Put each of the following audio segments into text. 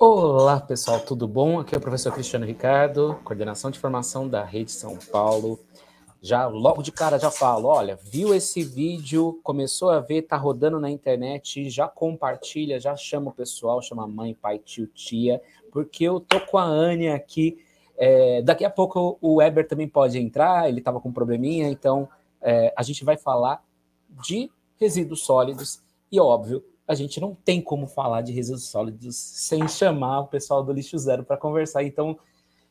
Olá, pessoal, tudo bom? Aqui é o professor Cristiano Ricardo, coordenação de formação da Rede São Paulo. Já logo de cara já falo, olha, viu esse vídeo, começou a ver, tá rodando na internet, já compartilha, já chama o pessoal, chama mãe, pai, tio, tia, porque eu tô com a Ania aqui. É, daqui a pouco o Weber também pode entrar, ele estava com um probleminha, então é, a gente vai falar de resíduos sólidos e, óbvio, a gente não tem como falar de resíduos sólidos sem chamar o pessoal do Lixo Zero para conversar. Então,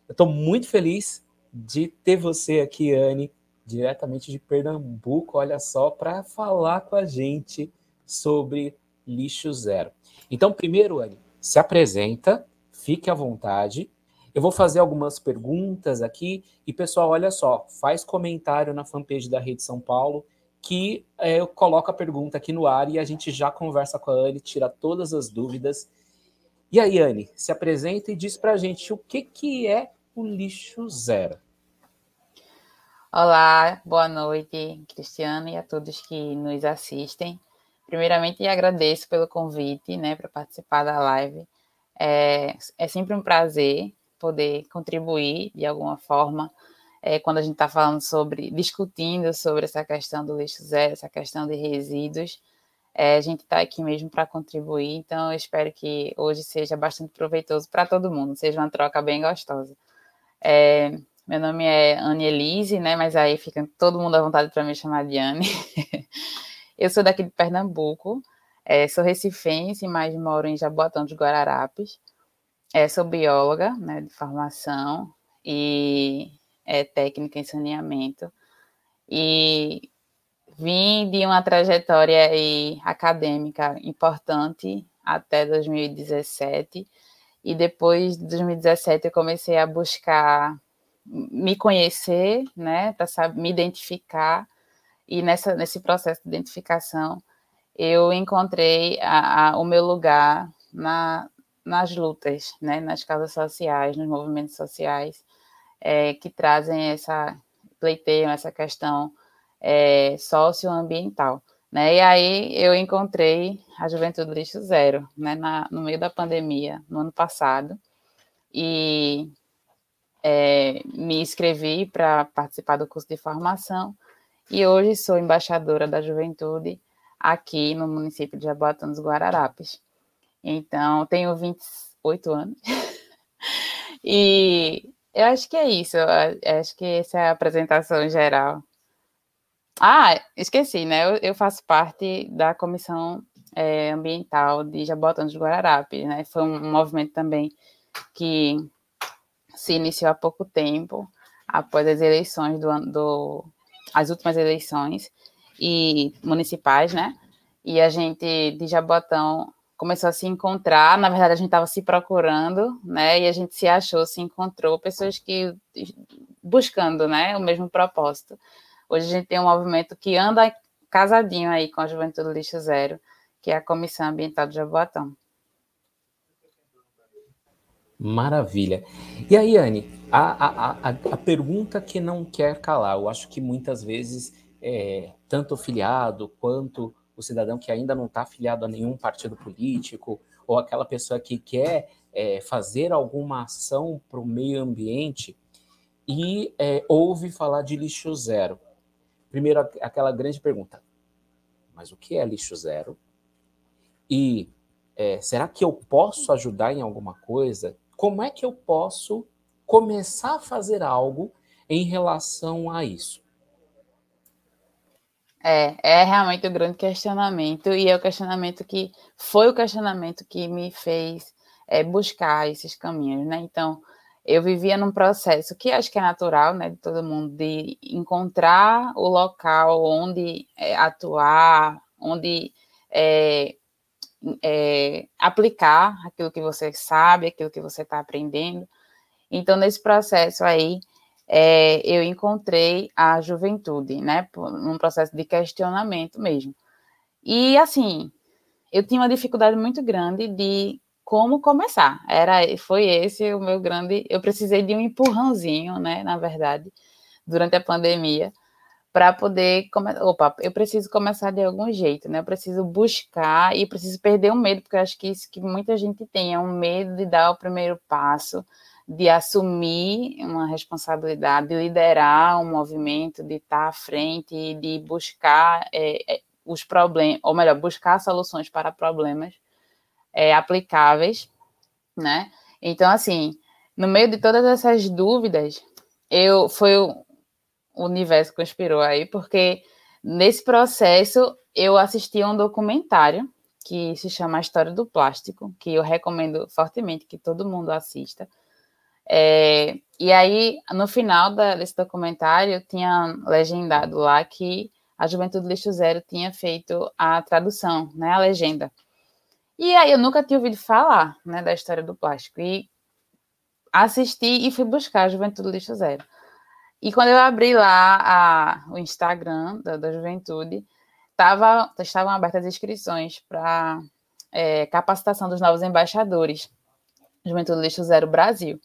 eu estou muito feliz de ter você aqui, Anne, diretamente de Pernambuco, olha só, para falar com a gente sobre lixo zero. Então, primeiro, Anne, se apresenta, fique à vontade. Eu vou fazer algumas perguntas aqui e, pessoal, olha só, faz comentário na fanpage da Rede São Paulo que é, eu coloco a pergunta aqui no ar e a gente já conversa com a Anne, tira todas as dúvidas. E aí, Anne, se apresenta e diz para a gente o que, que é o lixo zero. Olá, boa noite, Cristiano, e a todos que nos assistem. Primeiramente, agradeço pelo convite né, para participar da live. É, é sempre um prazer poder contribuir de alguma forma é, quando a gente está falando sobre, discutindo sobre essa questão do lixo zero, essa questão de resíduos, é, a gente está aqui mesmo para contribuir, então eu espero que hoje seja bastante proveitoso para todo mundo, seja uma troca bem gostosa. É, meu nome é Anne Elise, né, mas aí fica todo mundo à vontade para me chamar de Anne. eu sou daqui de Pernambuco, é, sou recifense, mas moro em Jaboatão dos Guararapes. É, sou bióloga né, de formação e é, técnica em saneamento. E vim de uma trajetória aí, acadêmica importante até 2017. E depois de 2017 eu comecei a buscar me conhecer, né, me identificar. E nessa, nesse processo de identificação, eu encontrei a, a, o meu lugar na, nas lutas, né, nas causas sociais, nos movimentos sociais, é, que trazem essa, pleiteiam essa questão é, socioambiental. Né? E aí eu encontrei a Juventude Lixo Zero, né, na, no meio da pandemia, no ano passado, e é, me inscrevi para participar do curso de formação, e hoje sou embaixadora da juventude aqui no município de Jaboatão dos Guararapes. Então, tenho 28 anos, e eu acho que é isso. Eu acho que essa é a apresentação geral. Ah, esqueci, né? Eu, eu faço parte da Comissão é, Ambiental de Jabotão dos Guararapes, né? Foi um movimento também que se iniciou há pouco tempo, após as eleições do, do as últimas eleições e municipais, né? E a gente de Jabotão começou a se encontrar. Na verdade, a gente estava se procurando, né? E a gente se achou, se encontrou pessoas que buscando, né, o mesmo propósito. Hoje a gente tem um movimento que anda casadinho aí com a Juventude Lixo Zero, que é a Comissão Ambiental de Jaboatão. Maravilha. E aí, Anne, a, a, a, a, pergunta que não quer calar, eu acho que muitas vezes, é, tanto o filiado quanto o cidadão que ainda não está afiliado a nenhum partido político, ou aquela pessoa que quer é, fazer alguma ação para o meio ambiente e é, ouve falar de lixo zero. Primeiro, aquela grande pergunta: mas o que é lixo zero? E é, será que eu posso ajudar em alguma coisa? Como é que eu posso começar a fazer algo em relação a isso? É, é realmente o grande questionamento, e é o questionamento que foi o questionamento que me fez é, buscar esses caminhos, né? Então, eu vivia num processo que acho que é natural, né, de todo mundo, de encontrar o local onde é, atuar, onde é, é, aplicar aquilo que você sabe, aquilo que você está aprendendo. Então, nesse processo aí, é, eu encontrei a juventude, né, num processo de questionamento mesmo. E assim, eu tinha uma dificuldade muito grande de como começar. Era, foi esse o meu grande. Eu precisei de um empurrãozinho, né, na verdade, durante a pandemia, para poder começar. Opa, eu preciso começar de algum jeito, né? Eu preciso buscar e preciso perder o medo, porque eu acho que isso que muita gente tem é um medo de dar o primeiro passo, de assumir uma responsabilidade, de liderar um movimento, de estar à frente, de buscar é, é, os problemas, ou melhor, buscar soluções para problemas é, aplicáveis, né? Então, assim, no meio de todas essas dúvidas, eu foi o universo conspirou aí, porque nesse processo eu assisti a um documentário que se chama A História do Plástico, que eu recomendo fortemente que todo mundo assista. É, e aí, no final da, desse documentário, tinha legendado lá que a Juventude Lixo Zero tinha feito a tradução, né, a legenda. E aí eu nunca tinha ouvido falar, né, da história do plástico. E assisti e fui buscar a Juventude Lixo Zero. E quando eu abri lá a, o Instagram da, da Juventude, tava, estavam abertas as inscrições para é, capacitação dos novos embaixadores Juventude Lixo Zero Brasil.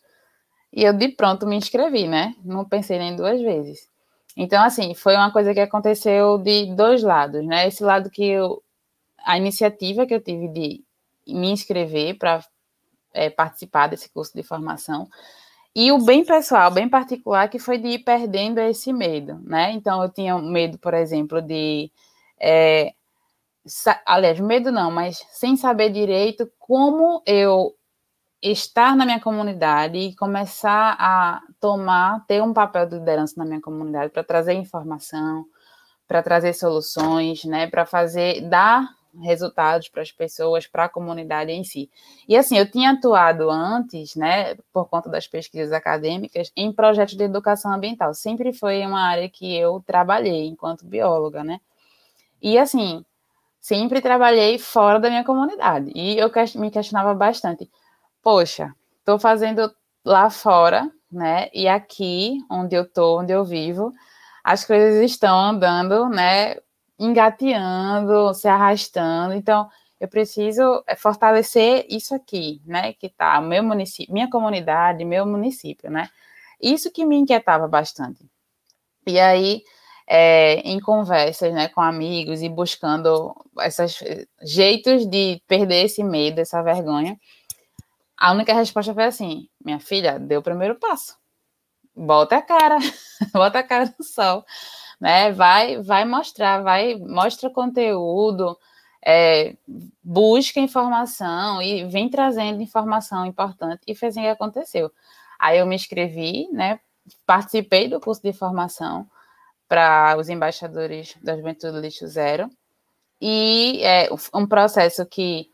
E eu de pronto me inscrevi, né? Não pensei nem duas vezes. Então, assim, foi uma coisa que aconteceu de dois lados, né? Esse lado que eu. A iniciativa que eu tive de me inscrever para é, participar desse curso de formação. E o bem pessoal, bem particular, que foi de ir perdendo esse medo, né? Então, eu tinha medo, por exemplo, de. É, aliás, medo não, mas sem saber direito como eu estar na minha comunidade e começar a tomar, ter um papel de liderança na minha comunidade para trazer informação, para trazer soluções, né, para fazer, dar resultados para as pessoas, para a comunidade em si. E assim, eu tinha atuado antes, né, por conta das pesquisas acadêmicas, em projetos de educação ambiental. Sempre foi uma área que eu trabalhei enquanto bióloga, né? E assim, sempre trabalhei fora da minha comunidade. E eu me questionava bastante. Poxa, estou fazendo lá fora, né? E aqui, onde eu estou, onde eu vivo, as coisas estão andando, né? engateando, se arrastando. Então, eu preciso é, fortalecer isso aqui, né? Que tá meu município, minha comunidade, meu município, né? Isso que me inquietava bastante. E aí, é, em conversas, né, com amigos e buscando esses jeitos de perder esse medo, essa vergonha, a única resposta foi assim: minha filha, deu o primeiro passo. Bota a cara, bota a cara no sol né? Vai, vai mostrar, vai mostra conteúdo, é, busca informação e vem trazendo informação importante e fez o que aconteceu. Aí eu me inscrevi, né? Participei do curso de formação para os embaixadores da Juventude Lixo Zero e é um processo que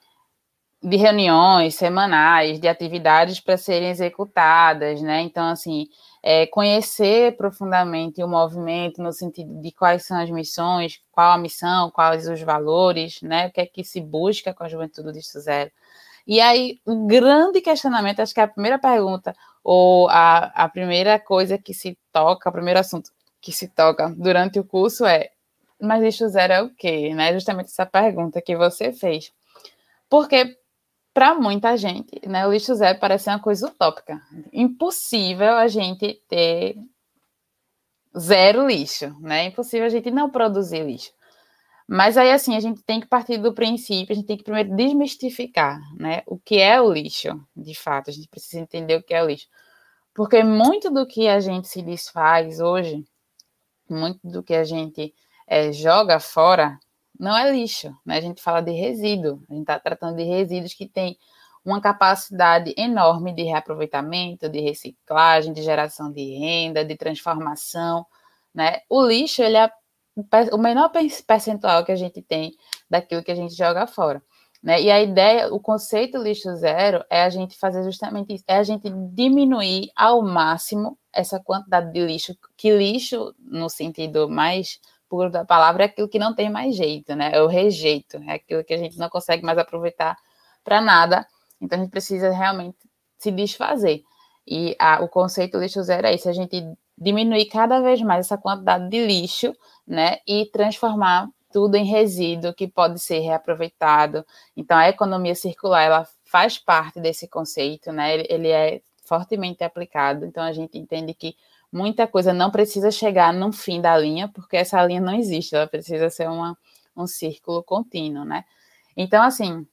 de reuniões semanais, de atividades para serem executadas, né? Então, assim, é, conhecer profundamente o movimento no sentido de quais são as missões, qual a missão, quais os valores, né? O que é que se busca com a juventude do zero. E aí, o grande questionamento, acho que é a primeira pergunta, ou a, a primeira coisa que se toca, o primeiro assunto que se toca durante o curso é, mas lixo zero é o quê? Né? Justamente essa pergunta que você fez. Porque para muita gente, né, o lixo zero parece uma coisa utópica. Impossível a gente ter zero lixo, né? Impossível a gente não produzir lixo. Mas aí, assim, a gente tem que partir do princípio, a gente tem que primeiro desmistificar, né? O que é o lixo, de fato. A gente precisa entender o que é o lixo. Porque muito do que a gente se desfaz hoje, muito do que a gente é, joga fora, não é lixo, né? A gente fala de resíduo, a gente está tratando de resíduos que têm uma capacidade enorme de reaproveitamento, de reciclagem, de geração de renda, de transformação, né? O lixo, ele é o menor percentual que a gente tem daquilo que a gente joga fora. Né? E a ideia, o conceito lixo zero é a gente fazer justamente isso, é a gente diminuir ao máximo essa quantidade de lixo, que lixo, no sentido mais puro da palavra é aquilo que não tem mais jeito, né? É o rejeito, é aquilo que a gente não consegue mais aproveitar para nada. Então a gente precisa realmente se desfazer. E a, o conceito lixo zero é isso, a gente diminuir cada vez mais essa quantidade de lixo, né? E transformar tudo em resíduo que pode ser reaproveitado. Então a economia circular, ela faz parte desse conceito, né? Ele, ele é fortemente aplicado. Então a gente entende que muita coisa não precisa chegar no fim da linha, porque essa linha não existe, ela precisa ser uma, um círculo contínuo, né? Então, assim,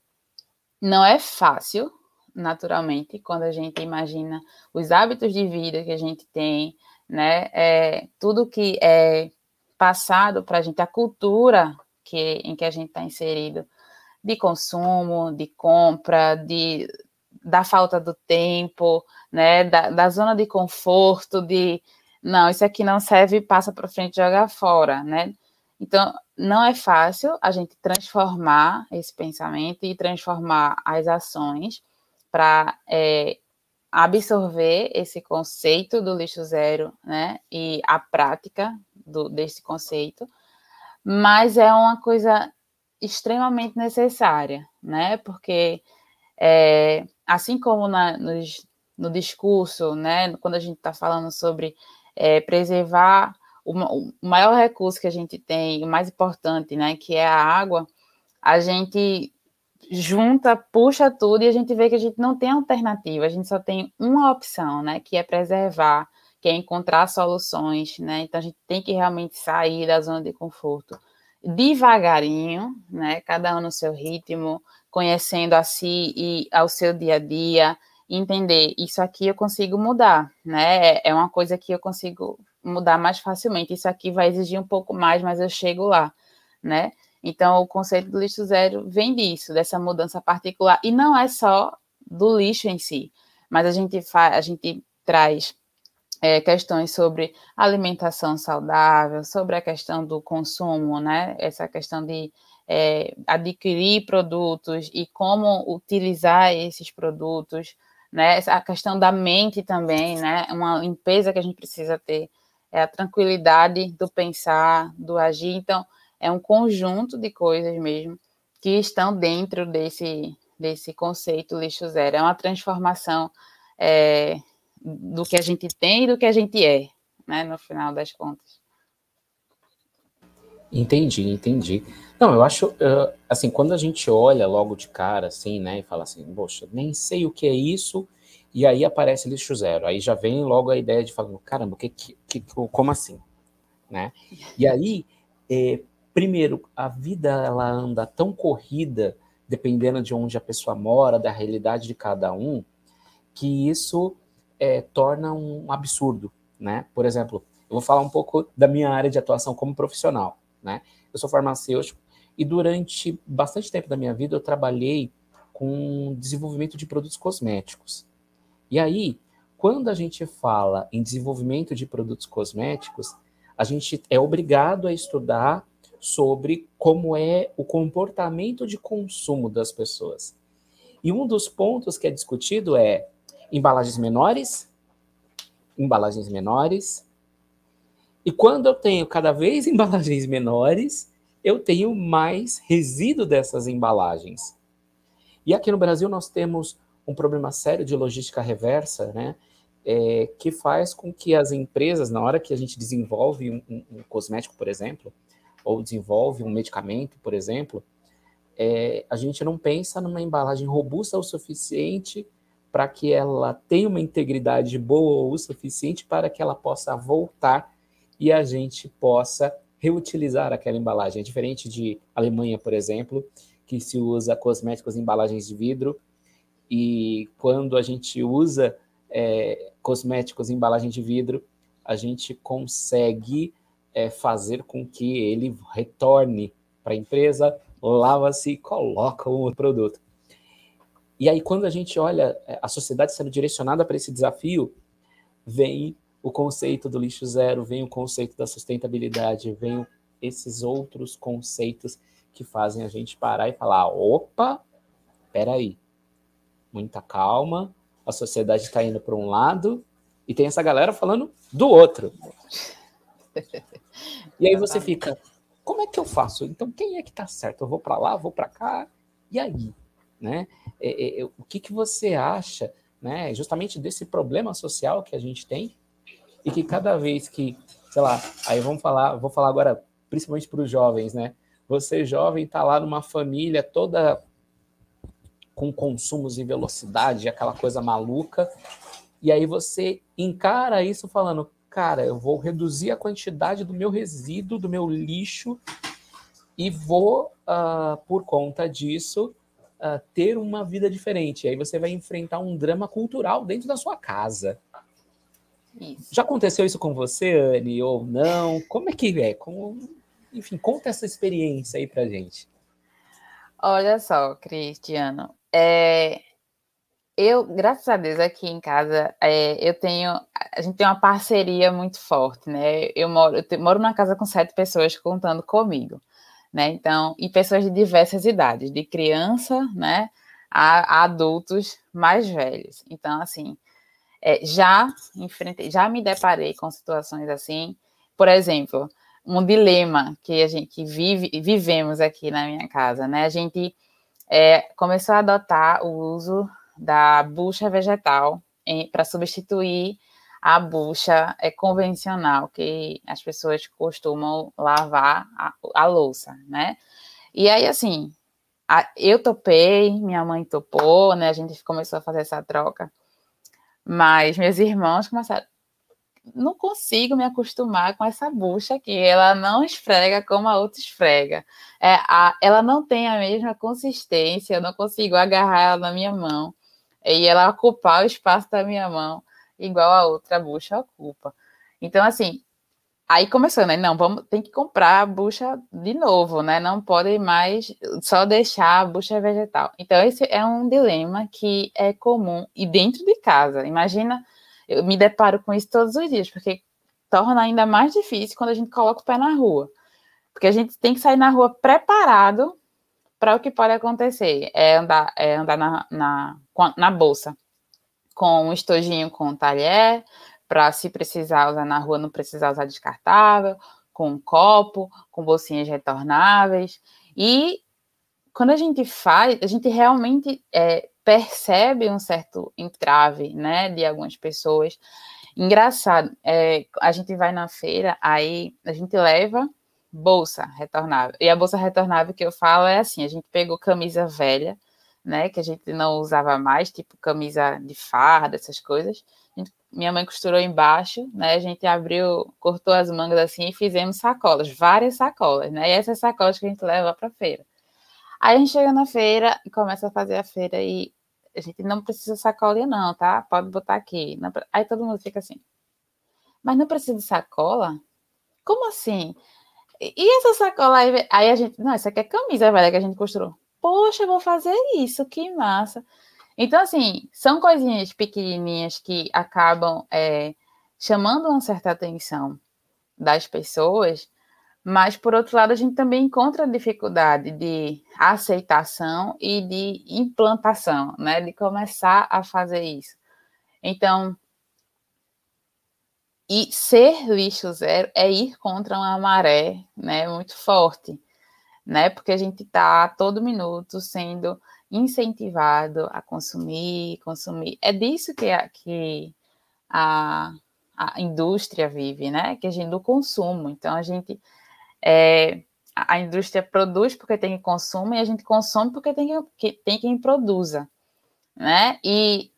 não é fácil, naturalmente, quando a gente imagina os hábitos de vida que a gente tem, né? É, tudo que é passado para a gente, a cultura que, em que a gente está inserido, de consumo, de compra, de, da falta do tempo, né? Da, da zona de conforto, de não, isso aqui não serve, passa para frente e joga fora, né? Então, não é fácil a gente transformar esse pensamento e transformar as ações para é, absorver esse conceito do lixo zero, né? E a prática do, desse conceito, mas é uma coisa extremamente necessária, né? Porque é, assim como na, nos, no discurso, né? Quando a gente está falando sobre é, preservar o, o, maior recurso que a gente tem, o mais importante, né? Que é a água, a gente junta, puxa tudo e a gente vê que a gente não tem alternativa, a gente só tem uma opção, né? Que é preservar que é encontrar soluções, né? Então a gente tem que realmente sair da zona de conforto devagarinho, né? Cada um no seu ritmo, conhecendo a si e ao seu dia a dia, entender isso aqui eu consigo mudar, né? É uma coisa que eu consigo mudar mais facilmente. Isso aqui vai exigir um pouco mais, mas eu chego lá, né? Então o conceito do lixo zero vem disso, dessa mudança particular e não é só do lixo em si, mas a gente faz, a gente traz é, questões sobre alimentação saudável, sobre a questão do consumo, né? Essa questão de é, adquirir produtos e como utilizar esses produtos, né? A questão da mente também, né? Uma limpeza que a gente precisa ter, é a tranquilidade do pensar, do agir. Então, é um conjunto de coisas mesmo que estão dentro desse, desse conceito lixo zero. É uma transformação é, do que a gente tem e do que a gente é, né, no final das contas. Entendi, entendi. Não, eu acho, uh, assim, quando a gente olha logo de cara, assim, né, e fala assim, poxa, nem sei o que é isso, e aí aparece lixo zero, aí já vem logo a ideia de falar, caramba, que, que, que como assim, né? E aí, é, primeiro, a vida ela anda tão corrida, dependendo de onde a pessoa mora, da realidade de cada um, que isso é, torna um absurdo, né? Por exemplo, eu vou falar um pouco da minha área de atuação como profissional, né? Eu sou farmacêutico e durante bastante tempo da minha vida eu trabalhei com desenvolvimento de produtos cosméticos. E aí, quando a gente fala em desenvolvimento de produtos cosméticos, a gente é obrigado a estudar sobre como é o comportamento de consumo das pessoas. E um dos pontos que é discutido é embalagens menores, embalagens menores. E quando eu tenho cada vez embalagens menores, eu tenho mais resíduo dessas embalagens. E aqui no Brasil nós temos um problema sério de logística reversa, né? É, que faz com que as empresas, na hora que a gente desenvolve um, um, um cosmético, por exemplo, ou desenvolve um medicamento, por exemplo, é, a gente não pensa numa embalagem robusta o suficiente para que ela tenha uma integridade boa o suficiente para que ela possa voltar e a gente possa reutilizar aquela embalagem. É diferente de Alemanha, por exemplo, que se usa cosméticos em embalagens de vidro e quando a gente usa é, cosméticos em embalagem de vidro, a gente consegue é, fazer com que ele retorne para a empresa, lava-se e coloca o produto. E aí, quando a gente olha é, a sociedade sendo direcionada para esse desafio, vem o conceito do lixo zero, vem o conceito da sustentabilidade, vem esses outros conceitos que fazem a gente parar e falar: opa, peraí, muita calma, a sociedade está indo para um lado e tem essa galera falando do outro. E aí você fica: como é que eu faço? Então, quem é que está certo? Eu vou para lá, vou para cá, e aí? né? É, é, é, o que, que você acha, né? Justamente desse problema social que a gente tem e que cada vez que, sei lá, aí vamos falar, vou falar agora principalmente para os jovens, né? Você jovem está lá numa família toda com consumos em velocidade, aquela coisa maluca, e aí você encara isso falando, cara, eu vou reduzir a quantidade do meu resíduo, do meu lixo, e vou, uh, por conta disso, uh, ter uma vida diferente. Aí você vai enfrentar um drama cultural dentro da sua casa. Isso. Já aconteceu isso com você, Anne, ou não? Como é que é? Como... Enfim, conta essa experiência aí pra gente. Olha só, Cristiano. É, eu, graças a Deus, aqui em casa, é, eu tenho. A gente tem uma parceria muito forte, né? Eu moro, eu te, moro numa casa com sete pessoas contando comigo né? Então, e pessoas de diversas idades, de criança, né, a, a adultos mais velhos. Então, assim, é, já enfrentei, já me deparei com situações assim. Por exemplo, um dilema que a gente vive, vivemos aqui na minha casa, né? A gente é, começou a adotar o uso da bucha vegetal para substituir a bucha é convencional que as pessoas costumam lavar a, a louça, né? E aí, assim, a, eu topei, minha mãe topou, né? A gente começou a fazer essa troca, mas meus irmãos começaram. Não consigo me acostumar com essa bucha aqui. Ela não esfrega como a outra esfrega. É, a, ela não tem a mesma consistência. Eu não consigo agarrar ela na minha mão e ela ocupar o espaço da minha mão igual a outra bucha ocupa. Então, assim, aí começou, né? Não, vamos, tem que comprar a bucha de novo, né? Não pode mais só deixar a bucha vegetal. Então, esse é um dilema que é comum e dentro de casa. Imagina, eu me deparo com isso todos os dias, porque torna ainda mais difícil quando a gente coloca o pé na rua. Porque a gente tem que sair na rua preparado para o que pode acontecer. É andar, é andar na, na, na bolsa com um estojinho com talher, para se precisar usar na rua, não precisar usar descartável, com um copo, com bolsinhas retornáveis. E quando a gente faz, a gente realmente é, percebe um certo entrave, né, de algumas pessoas. Engraçado, é, a gente vai na feira, aí a gente leva bolsa retornável. E a bolsa retornável que eu falo é assim: a gente pegou camisa velha, né, que a gente não usava mais, tipo camisa de farda, essas coisas. Minha mãe costurou embaixo, né, a gente abriu, cortou as mangas assim e fizemos sacolas, várias sacolas, né, e essas sacolas que a gente leva para feira. Aí a gente chega na feira e começa a fazer a feira e a gente não precisa sacola não, tá? Pode botar aqui. Aí todo mundo fica assim, mas não precisa de sacola? Como assim? E essa sacola aí? Aí a gente, não, essa aqui é camisa velha que a gente costurou poxa, eu vou fazer isso, que massa. Então, assim, são coisinhas pequenininhas que acabam é, chamando uma certa atenção das pessoas, mas, por outro lado, a gente também encontra dificuldade de aceitação e de implantação, né? De começar a fazer isso. Então, e ser lixo zero é ir contra uma maré, né? Muito forte né? Porque a gente está todo minuto sendo incentivado a consumir, consumir. É disso que a, que a, a indústria vive, né? Que a gente do consumo. Então a gente é, a indústria produz porque tem quem consuma e a gente consome porque tem, que, tem quem produza, né? E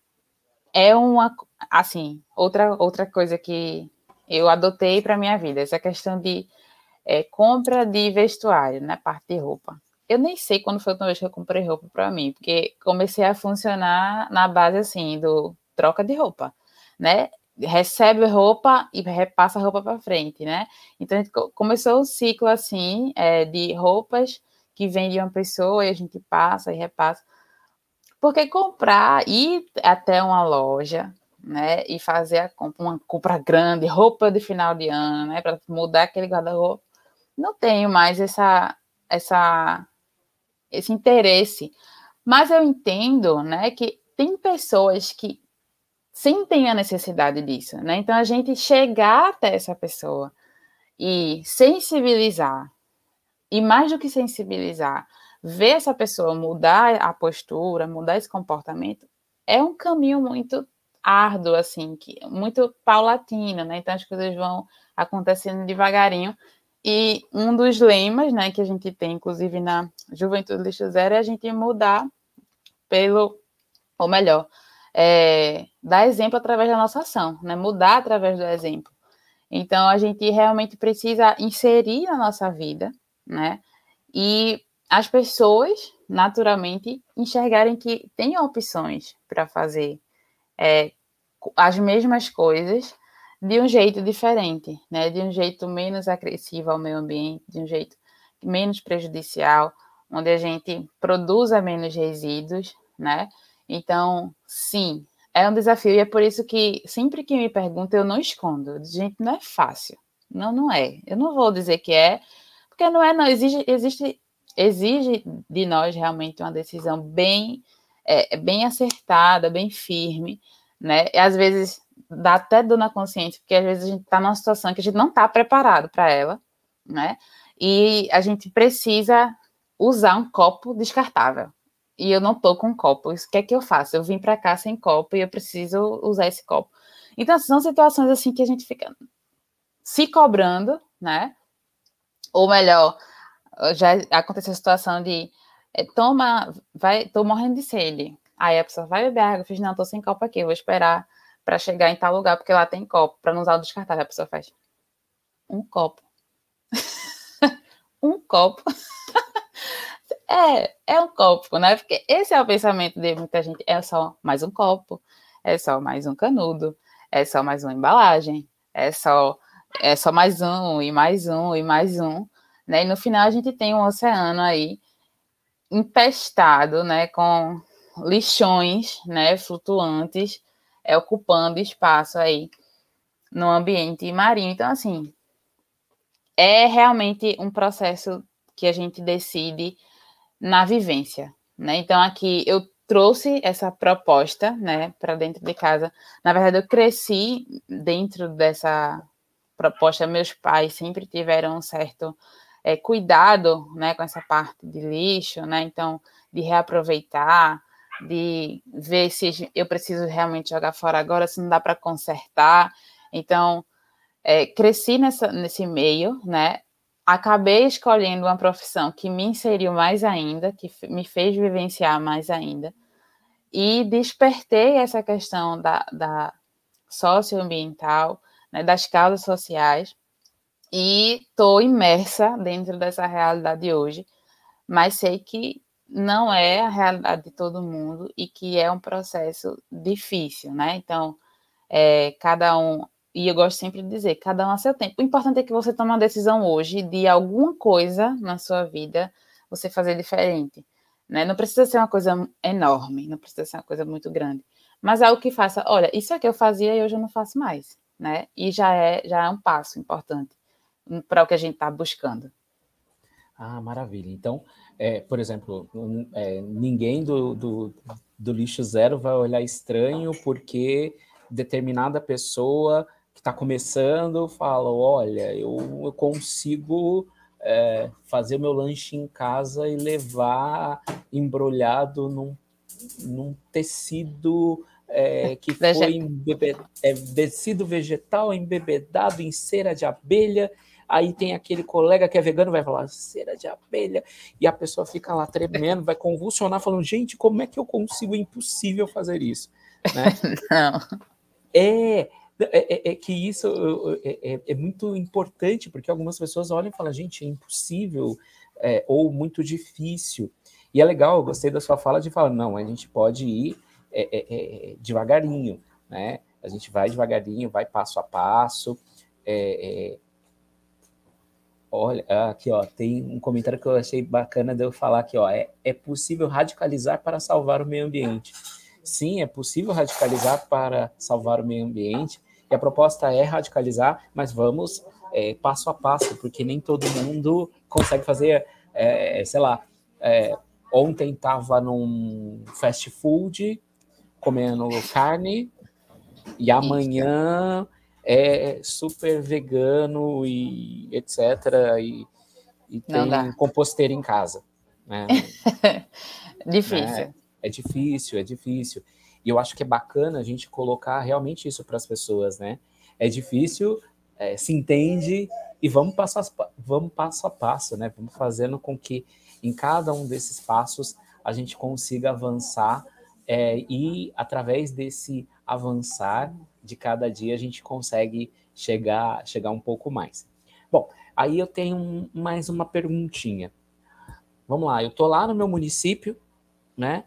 é uma assim outra outra coisa que eu adotei para minha vida essa questão de é, compra de vestuário, né? Parte de roupa. Eu nem sei quando foi a última vez que eu comprei roupa para mim, porque comecei a funcionar na base assim do troca de roupa, né? Recebe roupa e repassa a roupa para frente, né? Então a gente começou um ciclo assim é, de roupas que vem de uma pessoa e a gente passa e repassa. Porque comprar, ir até uma loja, né, e fazer a compra, uma compra grande, roupa de final de ano, né, para mudar aquele guarda-roupa, não tenho mais essa, essa, esse interesse. Mas eu entendo, né, que tem pessoas que sentem a necessidade disso, né? Então a gente chegar até essa pessoa e sensibilizar, e mais do que sensibilizar, ver essa pessoa mudar a postura, mudar esse comportamento, é um caminho muito árduo, assim, que muito paulatino, né? Então as coisas vão acontecendo devagarinho, e um dos lemas, né, que a gente tem, inclusive na Juventude Lixo Zero, é a gente mudar pelo, ou melhor, é, dar exemplo através da nossa ação, né, mudar através do exemplo. Então, a gente realmente precisa inserir na nossa vida, né? E as pessoas, naturalmente, enxergarem que tem opções para fazer é, as mesmas coisas de um jeito diferente, né? De um jeito menos agressivo ao meio ambiente, de um jeito menos prejudicial, onde a gente produza menos resíduos, né? Então, sim, é um desafio e é por isso que sempre que me perguntam eu não escondo. Gente, não é fácil. Não, não é. Eu não vou dizer que é, porque não é, não. Exige, existe, exige de nós realmente uma decisão bem, é, bem acertada, bem firme, né? E às vezes dá até dor na consciência, porque às vezes a gente está numa situação que a gente não está preparado para ela, né? E a gente precisa usar um copo descartável e eu não tô com copo. O que é que eu faço? Eu vim para cá sem copo e eu preciso usar esse copo. Então, são situações assim que a gente fica se cobrando, né? Ou melhor, já aconteceu a situação de é, toma, vai, tô morrendo de sede. Aí a pessoa vai beber água, eu fiz, não, tô sem copo aqui, vou esperar para chegar em tal lugar, porque lá tem copo, para não usar o descartável. A pessoa faz um copo. um copo. É, é um copo, né? Porque esse é o pensamento de muita gente. É só mais um copo, é só mais um canudo, é só mais uma embalagem, é só, é só mais um, e mais um, e mais um. Né? E no final a gente tem um oceano aí empestado, né? Com lixões, né? Flutuantes, é, ocupando espaço aí no ambiente marinho. Então, assim, é realmente um processo que a gente decide na vivência, né? Então aqui eu trouxe essa proposta, né, para dentro de casa. Na verdade, eu cresci dentro dessa proposta. Meus pais sempre tiveram um certo é, cuidado, né, com essa parte de lixo, né? Então, de reaproveitar, de ver se eu preciso realmente jogar fora agora, se não dá para consertar. Então, é, cresci nessa, nesse meio, né? acabei escolhendo uma profissão que me inseriu mais ainda, que me fez vivenciar mais ainda, e despertei essa questão da, da socioambiental, né, das causas sociais, e estou imersa dentro dessa realidade hoje, mas sei que não é a realidade de todo mundo e que é um processo difícil, né? Então, é, cada um e eu gosto sempre de dizer, cada um a seu tempo. O importante é que você tome uma decisão hoje de alguma coisa na sua vida você fazer diferente. Né? Não precisa ser uma coisa enorme, não precisa ser uma coisa muito grande. Mas algo que faça, olha, isso aqui eu fazia e hoje eu não faço mais. Né? E já é, já é um passo importante para o que a gente está buscando. Ah, maravilha. Então, é, por exemplo, é, ninguém do, do, do lixo zero vai olhar estranho porque determinada pessoa que está começando fala: olha, eu, eu consigo é, fazer o meu lanche em casa e levar embrulhado num, num tecido é, que foi embebe, é, tecido vegetal embebedado em cera de abelha. Aí tem aquele colega que é vegano vai falar cera de abelha e a pessoa fica lá tremendo, vai convulsionar, falando: gente, como é que eu consigo? É impossível fazer isso, né? Não. É, é, é, é, que isso é, é, é, muito importante, porque algumas pessoas olham e falam, gente, é impossível é, ou muito difícil. E é legal, eu gostei da sua fala de falar, não, a gente pode ir é, devagarinho, né? A gente vai devagarinho, vai passo a passo. Olha, aqui ó, tem um comentário que eu achei bacana de eu falar aqui, ó, é, é possível radicalizar para salvar o meio ambiente. Sim, é possível radicalizar para salvar o meio ambiente, e a proposta é radicalizar, mas vamos é, passo a passo, porque nem todo mundo consegue fazer, é, sei lá, é, ontem estava num fast food comendo carne e amanhã é super vegano e etc. E, e tem composteiro em casa. Né? difícil. É, é difícil, é difícil. E eu acho que é bacana a gente colocar realmente isso para as pessoas, né? É difícil, é, se entende e vamos passo, a, vamos passo a passo, né? Vamos fazendo com que em cada um desses passos a gente consiga avançar é, e através desse avançar de cada dia a gente consegue chegar, chegar um pouco mais. Bom, aí eu tenho mais uma perguntinha. Vamos lá, eu tô lá no meu município, né?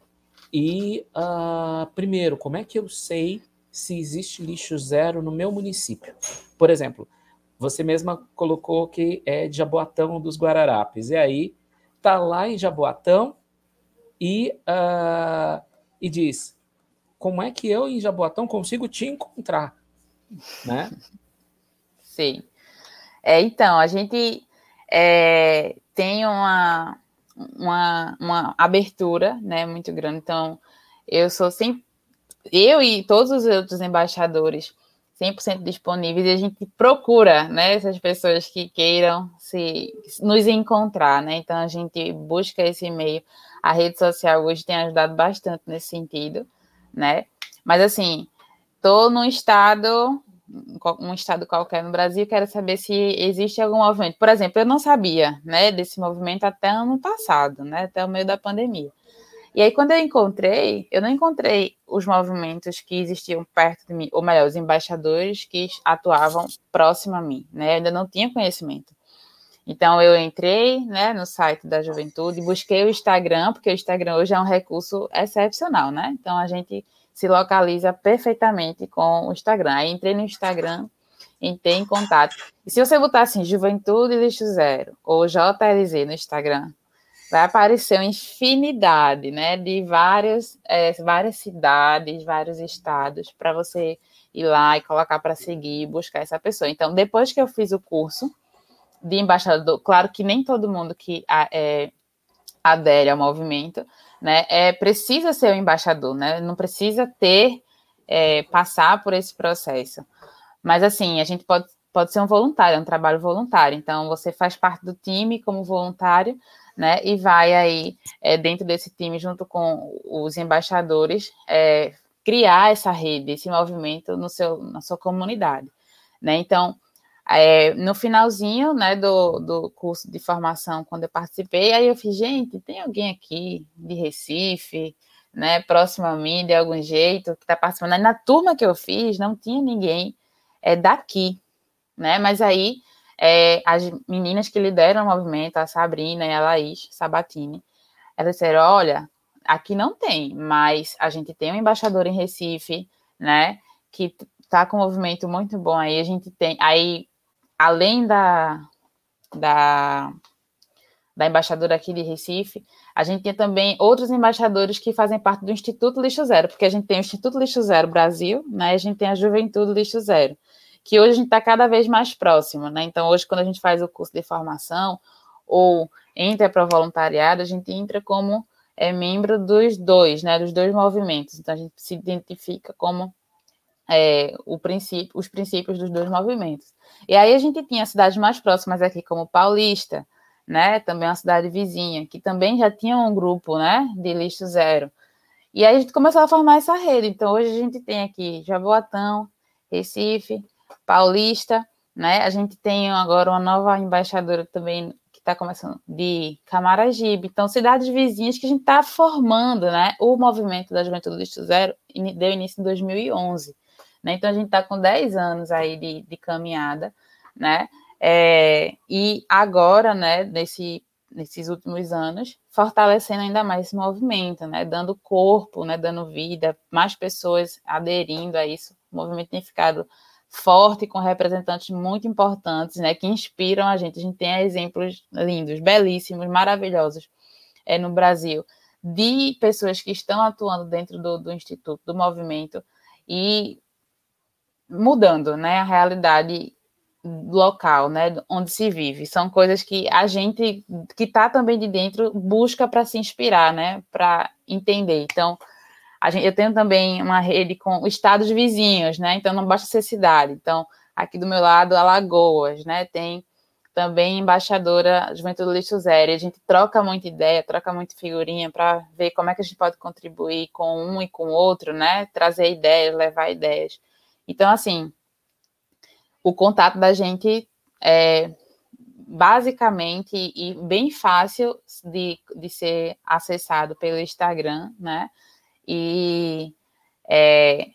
E uh, primeiro, como é que eu sei se existe lixo zero no meu município? Por exemplo, você mesma colocou que é de Jaboatão dos Guararapes. E aí, tá lá em Jaboatão e, uh, e diz: como é que eu em Jaboatão consigo te encontrar? Né? Sim. É, então, a gente é, tem uma, uma, uma abertura né, muito grande. Então, eu sou sempre. Eu e todos os outros embaixadores 100% disponíveis e a gente procura né, essas pessoas que queiram se nos encontrar, né? Então a gente busca esse meio. A rede social hoje tem ajudado bastante nesse sentido, né? Mas assim, estou num estado um estado qualquer no Brasil, quero saber se existe algum movimento. Por exemplo, eu não sabia, né, desse movimento até ano passado, né, até o meio da pandemia. E aí, quando eu encontrei, eu não encontrei os movimentos que existiam perto de mim, ou melhor, os embaixadores que atuavam próximo a mim, né, eu ainda não tinha conhecimento. Então, eu entrei, né, no site da Juventude, busquei o Instagram, porque o Instagram hoje é um recurso excepcional, né, então a gente se localiza perfeitamente com o Instagram. Aí entrei no Instagram, entrei em contato. E se você botar assim, Juventude Lixo Zero, ou JLZ no Instagram, vai aparecer uma infinidade, né, de várias, é, várias cidades, vários estados, para você ir lá e colocar para seguir e buscar essa pessoa. Então, depois que eu fiz o curso de embaixador, claro que nem todo mundo que é, adere ao movimento, né, é, precisa ser o embaixador, né, não precisa ter, é, passar por esse processo. Mas, assim, a gente pode, pode ser um voluntário, é um trabalho voluntário. Então, você faz parte do time como voluntário, né, e vai aí, é, dentro desse time, junto com os embaixadores, é, criar essa rede, esse movimento no seu, na sua comunidade, né. Então, é, no finalzinho né, do, do curso de formação, quando eu participei, aí eu fiz, gente, tem alguém aqui de Recife, né, próximo a mim, de algum jeito, que está participando. Aí, na turma que eu fiz, não tinha ninguém é, daqui, né? Mas aí é, as meninas que lideram o movimento, a Sabrina e a Laís Sabatini, elas disseram: olha, aqui não tem, mas a gente tem um embaixador em Recife, né? Que tá com um movimento muito bom aí. A gente tem. Aí além da, da, da embaixadora aqui de Recife, a gente tem também outros embaixadores que fazem parte do Instituto Lixo Zero, porque a gente tem o Instituto Lixo Zero Brasil, né? A gente tem a Juventude Lixo Zero, que hoje a gente está cada vez mais próximo, né? Então, hoje, quando a gente faz o curso de formação ou entra para o voluntariado, a gente entra como é membro dos dois, né? Dos dois movimentos. Então, a gente se identifica como é, princípio, os princípios dos dois movimentos. E aí a gente tinha cidades mais próximas aqui, como Paulista, né? Também uma cidade vizinha, que também já tinha um grupo, né? De lixo zero. E aí a gente começou a formar essa rede. Então hoje a gente tem aqui Jaboatão, Recife, Paulista, né? A gente tem agora uma nova embaixadora também que está começando de Camaragibe. Então cidades vizinhas que a gente está formando, né? O movimento da Juventude Lixo Zero deu início em 2011. Né? Então, a gente está com 10 anos aí de, de caminhada, né? É, e agora, né, nesse, nesses últimos anos, fortalecendo ainda mais esse movimento, né? Dando corpo, né? Dando vida, mais pessoas aderindo a isso. O movimento tem ficado forte, com representantes muito importantes, né? Que inspiram a gente. A gente tem exemplos lindos, belíssimos, maravilhosos é, no Brasil de pessoas que estão atuando dentro do, do Instituto, do movimento, e mudando, né, a realidade local, né, onde se vive. São coisas que a gente que está também de dentro busca para se inspirar, né, para entender. Então, gente, eu tenho também uma rede com estados vizinhos, né, então não basta ser cidade. Então, aqui do meu lado, Alagoas, né, tem também embaixadora Juventude Lixo Zero. A gente troca muita ideia, troca muita figurinha para ver como é que a gente pode contribuir com um e com o outro, né, trazer ideias, levar ideias. Então, assim, o contato da gente é basicamente e bem fácil de, de ser acessado pelo Instagram, né? E é,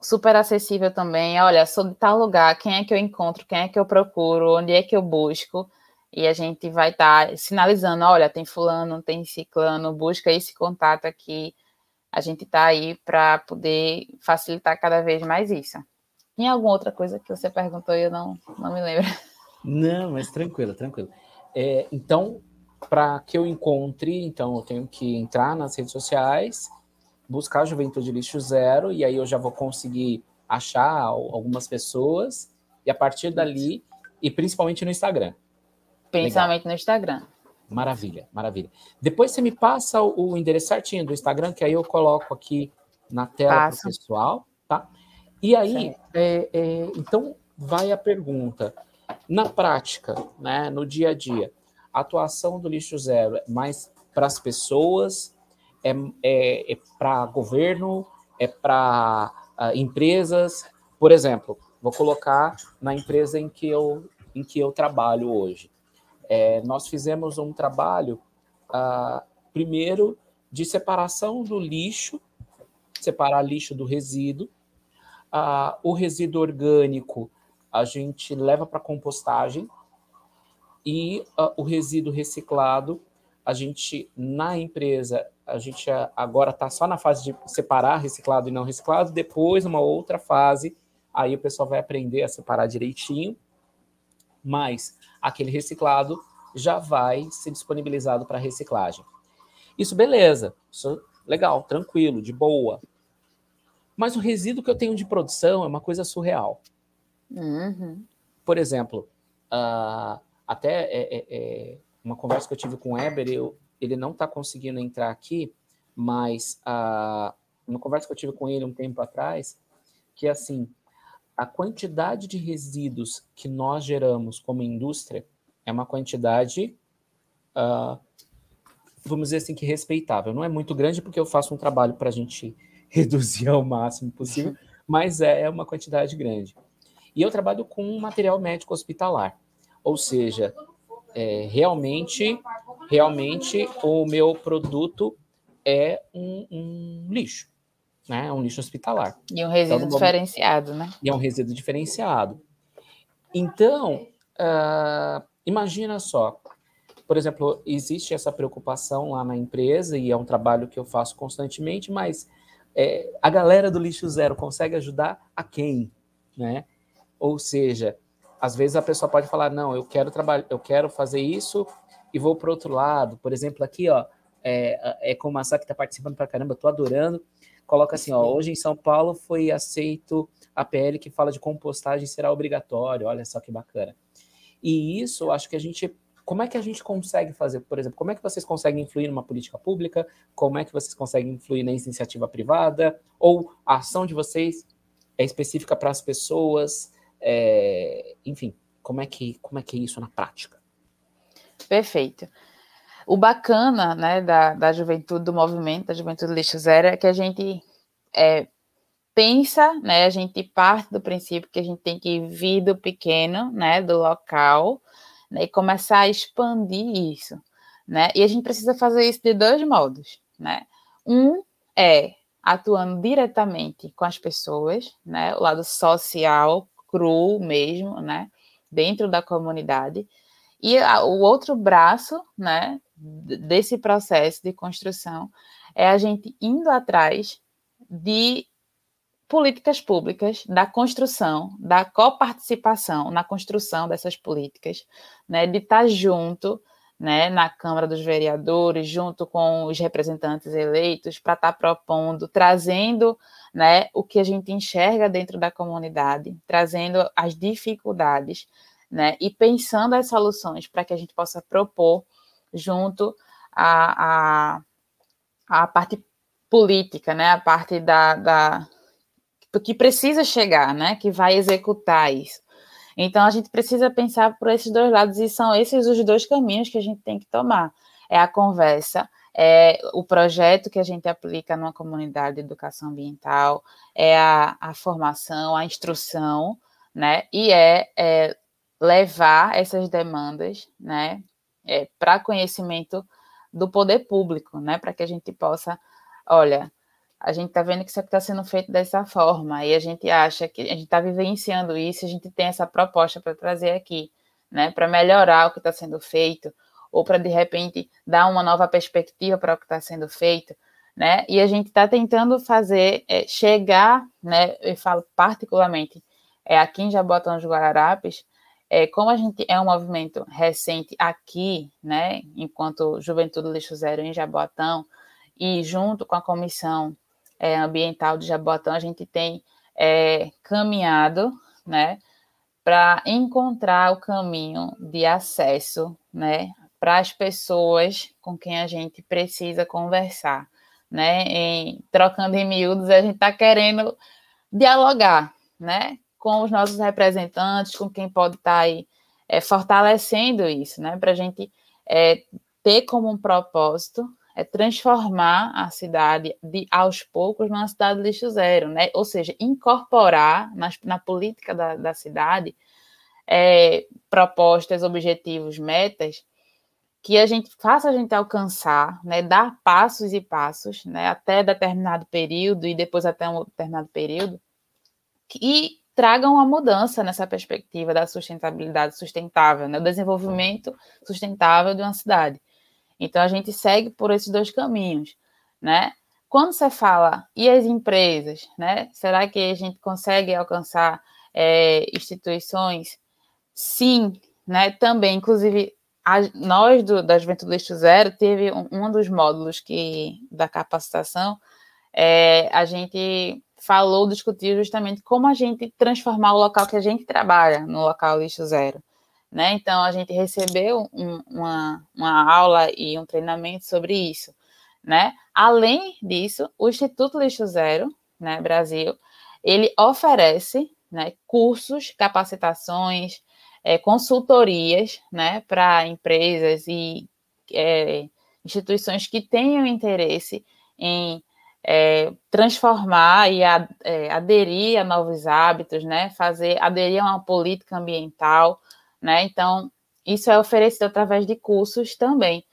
super acessível também. Olha, sou de tal lugar, quem é que eu encontro, quem é que eu procuro, onde é que eu busco. E a gente vai estar tá sinalizando, olha, tem fulano, tem ciclano, busca esse contato aqui. A gente está aí para poder facilitar cada vez mais isso. Tem alguma outra coisa que você perguntou e eu não, não me lembro? Não, mas tranquilo, tranquilo. É, então, para que eu encontre, então eu tenho que entrar nas redes sociais, buscar a Juventude Lixo Zero, e aí eu já vou conseguir achar algumas pessoas, e a partir dali, e principalmente no Instagram. Principalmente Legal. no Instagram. Maravilha, maravilha. Depois você me passa o endereço certinho do Instagram, que aí eu coloco aqui na tela para o pessoal, tá? E aí, é, é, então, vai a pergunta. Na prática, né, no dia a dia, a atuação do lixo zero é mais para as pessoas, é, é, é para governo, é para uh, empresas. Por exemplo, vou colocar na empresa em que eu, em que eu trabalho hoje. É, nós fizemos um trabalho, uh, primeiro, de separação do lixo, separar lixo do resíduo. Uh, o resíduo orgânico a gente leva para compostagem, e uh, o resíduo reciclado, a gente, na empresa, a gente agora está só na fase de separar reciclado e não reciclado, depois, numa outra fase, aí o pessoal vai aprender a separar direitinho, mas aquele reciclado já vai ser disponibilizado para reciclagem. Isso, beleza, isso legal, tranquilo, de boa. Mas o resíduo que eu tenho de produção é uma coisa surreal. Uhum. Por exemplo, uh, até é, é, é, uma conversa que eu tive com o Eber, eu, ele não está conseguindo entrar aqui, mas a, uma conversa que eu tive com ele um tempo atrás, que é assim, a quantidade de resíduos que nós geramos como indústria é uma quantidade, uh, vamos dizer assim, que respeitável. Não é muito grande porque eu faço um trabalho para a gente reduzir ao máximo possível, mas é uma quantidade grande. E eu trabalho com material médico hospitalar. Ou seja, é, realmente, realmente o meu produto é um, um lixo, né? É um lixo hospitalar. E um resíduo então, diferenciado, né? E é um resíduo diferenciado. Então, uh, imagina só, por exemplo, existe essa preocupação lá na empresa e é um trabalho que eu faço constantemente, mas é, a galera do lixo zero consegue ajudar a quem, né? Ou seja, às vezes a pessoa pode falar, não, eu quero trabalhar, eu quero fazer isso e vou para outro lado. Por exemplo, aqui, ó, é, é com o Massa que está participando para caramba, estou adorando. Coloca assim, ó, hoje em São Paulo foi aceito a PL que fala de compostagem será obrigatório. Olha só que bacana. E isso, eu acho que a gente como é que a gente consegue fazer, por exemplo, como é que vocês conseguem influir numa política pública? Como é que vocês conseguem influir na iniciativa privada? Ou a ação de vocês é específica para as pessoas? É, enfim, como é, que, como é que é isso na prática? Perfeito. O bacana né, da, da juventude, do movimento da juventude lixo zero, é que a gente é, pensa, né, a gente parte do princípio que a gente tem que vir do pequeno, né, do local, né, e começar a expandir isso. Né? E a gente precisa fazer isso de dois modos. Né? Um é atuando diretamente com as pessoas, né, o lado social, cru mesmo, né, dentro da comunidade. E a, o outro braço, né, desse processo de construção é a gente indo atrás de políticas públicas, da construção, da coparticipação na construção dessas políticas, né, de estar junto, né, na Câmara dos Vereadores, junto com os representantes eleitos, para estar propondo, trazendo né, o que a gente enxerga dentro da comunidade, trazendo as dificuldades, né, e pensando as soluções para que a gente possa propor junto à, a a parte política, né, a parte da, da que precisa chegar, né, que vai executar isso. Então a gente precisa pensar por esses dois lados e são esses os dois caminhos que a gente tem que tomar. É a conversa, é o projeto que a gente aplica numa comunidade de educação ambiental, é a, a formação, a instrução, né? E é, é levar essas demandas, né, é, para conhecimento do poder público, né, para que a gente possa, olha, a gente está vendo que isso está sendo feito dessa forma, e a gente acha que a gente está vivenciando isso, a gente tem essa proposta para trazer aqui, né, para melhorar o que está sendo feito, ou para de repente dar uma nova perspectiva para o que está sendo feito, né? E a gente está tentando fazer é, chegar, né? Eu falo particularmente é, aqui em Jabotão dos Guararapes, é, como a gente é um movimento recente aqui, né? Enquanto Juventude Lixo Zero em Jabotão, e junto com a comissão é, ambiental de Jabotão, a gente tem é, caminhado, né? Para encontrar o caminho de acesso, né, para as pessoas com quem a gente precisa conversar, né? Em, trocando em miúdos, a gente está querendo dialogar, né? Com os nossos representantes, com quem pode estar tá aí é, fortalecendo isso, né? Para a gente é, ter como um propósito é transformar a cidade de aos poucos numa cidade lixo zero, né? Ou seja, incorporar nas, na política da, da cidade é, propostas, objetivos, metas que a gente faça a gente alcançar, né, dar passos e passos, né, até determinado período e depois até um determinado período, e tragam uma mudança nessa perspectiva da sustentabilidade sustentável, né, o desenvolvimento sustentável de uma cidade. Então a gente segue por esses dois caminhos, né? Quando você fala e as empresas, né? Será que a gente consegue alcançar é, instituições? Sim, né? Também, inclusive a, nós do, da Juventude Lixo Zero teve um, um, dos módulos que da capacitação é, a gente falou, discutiu justamente como a gente transformar o local que a gente trabalha no local lixo zero. Né? Então, a gente recebeu um, uma, uma aula e um treinamento sobre isso. Né? Além disso, o Instituto Lixo Zero, né, Brasil, ele oferece né, cursos, capacitações, é, consultorias né, para empresas e é, instituições que tenham interesse em é, transformar e a, é, aderir a novos hábitos, né, fazer aderir a uma política ambiental, né? Então, isso é oferecido através de cursos também,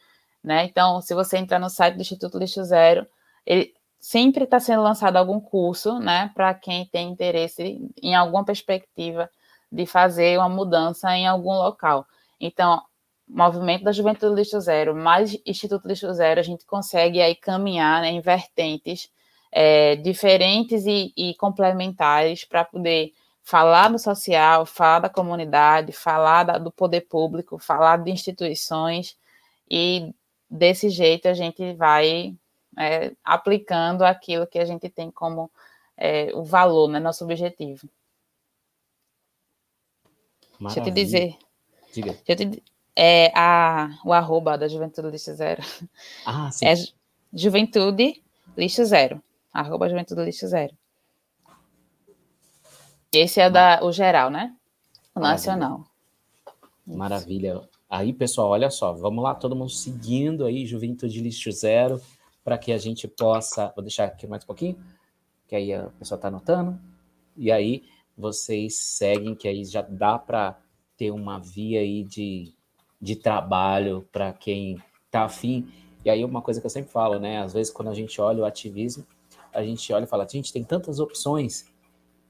né? Então, se você entrar no site do Instituto Lixo Zero, ele sempre está sendo lançado algum curso, né, para quem tem interesse em alguma perspectiva de fazer uma mudança em algum local. Então, Movimento da Juventude Lixo Zero, mais Instituto Lixo Zero, a gente consegue aí caminhar né, em vertentes é, diferentes e, e complementares para poder falar do social, falar da comunidade, falar da, do poder público, falar de instituições e desse jeito a gente vai é, aplicando aquilo que a gente tem como é, o valor, né, nosso objetivo. Maravilha. Deixa eu te dizer. Diga. Deixa eu te, é, a, o arroba da Juventude Lixo Zero. Ah, sim. É Juventude Lixo Zero. Arroba Juventude Lixo Zero. Esse é da, o geral, né? O Maravilha. nacional. Maravilha. Aí, pessoal, olha só, vamos lá, todo mundo seguindo aí, Juventude Lixo Zero, para que a gente possa. Vou deixar aqui mais um pouquinho, que aí a pessoa está anotando. E aí, vocês seguem, que aí já dá para ter uma via aí de, de trabalho para quem está afim. E aí uma coisa que eu sempre falo, né? Às vezes quando a gente olha o ativismo, a gente olha e fala, gente, tem tantas opções.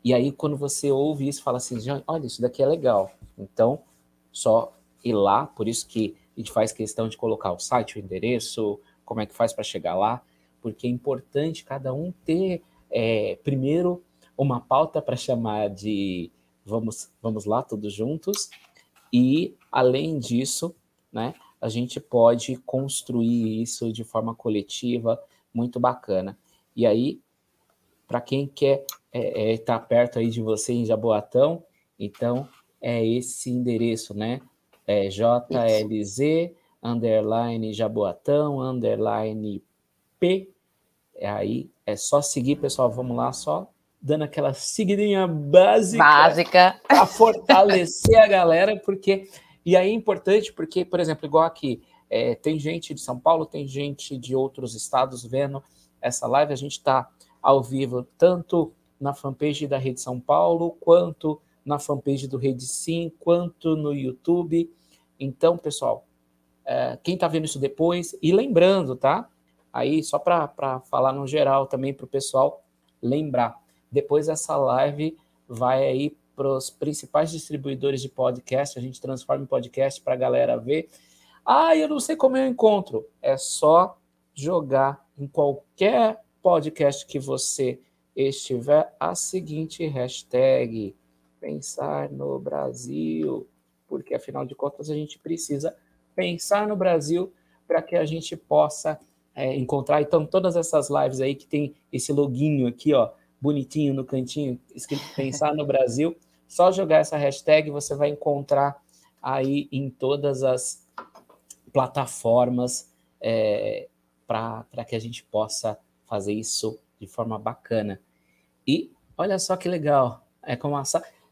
E aí quando você ouve isso, fala assim, olha, isso daqui é legal. Então, só ir lá, por isso que a gente faz questão de colocar o site, o endereço, como é que faz para chegar lá, porque é importante cada um ter, é, primeiro, uma pauta para chamar de vamos, vamos lá todos juntos. E além disso, né, a gente pode construir isso de forma coletiva, muito bacana. E aí, para quem quer estar é, é, tá perto aí de você em Jaboatão, então é esse endereço, né? É JLZ, underline Jaboatão, underline P. É aí, é só seguir, pessoal. Vamos lá, só dando aquela seguidinha básica, básica. para fortalecer a galera, porque e aí é importante porque, por exemplo, igual aqui, é, tem gente de São Paulo, tem gente de outros estados vendo essa live, a gente está ao vivo tanto na fanpage da Rede São Paulo, quanto na fanpage do Rede Sim, quanto no YouTube. Então, pessoal, é, quem está vendo isso depois, e lembrando, tá? aí, só para falar no geral também para o pessoal lembrar. Depois essa live vai aí para os principais distribuidores de podcast, a gente transforma em podcast para a galera ver. Ah, eu não sei como eu encontro. É só jogar em qualquer podcast que você estiver a seguinte hashtag pensar no Brasil, porque afinal de contas a gente precisa pensar no Brasil para que a gente possa é, encontrar. Então, todas essas lives aí que tem esse loginho aqui, ó, bonitinho no cantinho, escrito Pensar no Brasil, só jogar essa hashtag você vai encontrar aí em todas as plataformas é, para que a gente possa fazer isso de forma bacana. E olha só que legal, é como a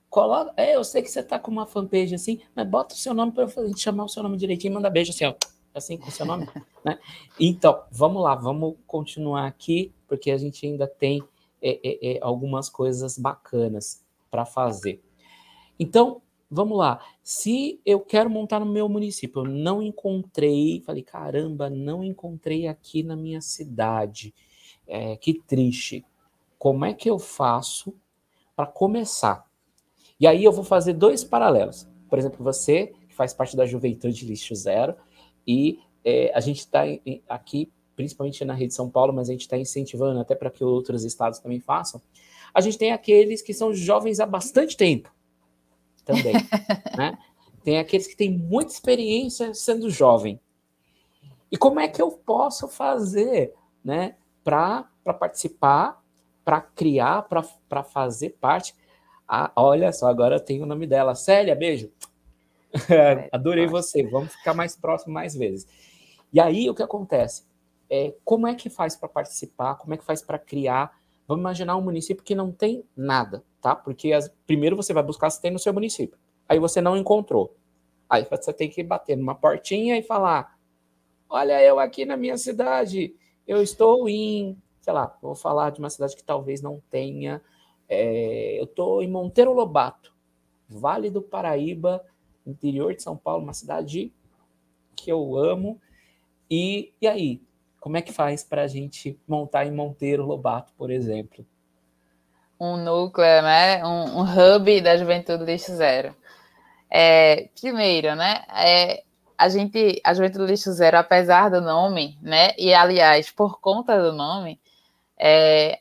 coloca, é, eu sei que você tá com uma fanpage assim, mas bota o seu nome para eu chamar o seu nome direitinho, manda beijo assim, ó, assim com o seu nome, né? Então, vamos lá, vamos continuar aqui, porque a gente ainda tem é, é, é, algumas coisas bacanas para fazer. Então, vamos lá. Se eu quero montar no meu município, eu não encontrei, falei, caramba, não encontrei aqui na minha cidade. É, que triste. Como é que eu faço para começar? E aí eu vou fazer dois paralelos. Por exemplo, você que faz parte da Juventude Lixo Zero e é, a gente está aqui, principalmente na rede São Paulo, mas a gente está incentivando até para que outros estados também façam. A gente tem aqueles que são jovens há bastante tempo também. né? Tem aqueles que têm muita experiência sendo jovem. E como é que eu posso fazer né, para participar, para criar, para fazer parte? Ah, olha só, agora tem o nome dela. Célia, beijo. Adorei você. Vamos ficar mais próximo mais vezes. E aí o que acontece? É, como é que faz para participar? Como é que faz para criar? Vamos imaginar um município que não tem nada, tá? Porque as, primeiro você vai buscar se tem no seu município. Aí você não encontrou. Aí você tem que bater numa portinha e falar: Olha, eu aqui na minha cidade, eu estou em, sei lá, vou falar de uma cidade que talvez não tenha é, eu estou em Monteiro Lobato, Vale do Paraíba, interior de São Paulo, uma cidade que eu amo. E, e aí, como é que faz para a gente montar em Monteiro Lobato, por exemplo? Um núcleo, né? Um, um hub da Juventude Lixo Zero. É, primeiro, né? É, a gente, a Juventude Lixo Zero, apesar do nome, né? E aliás, por conta do nome, é,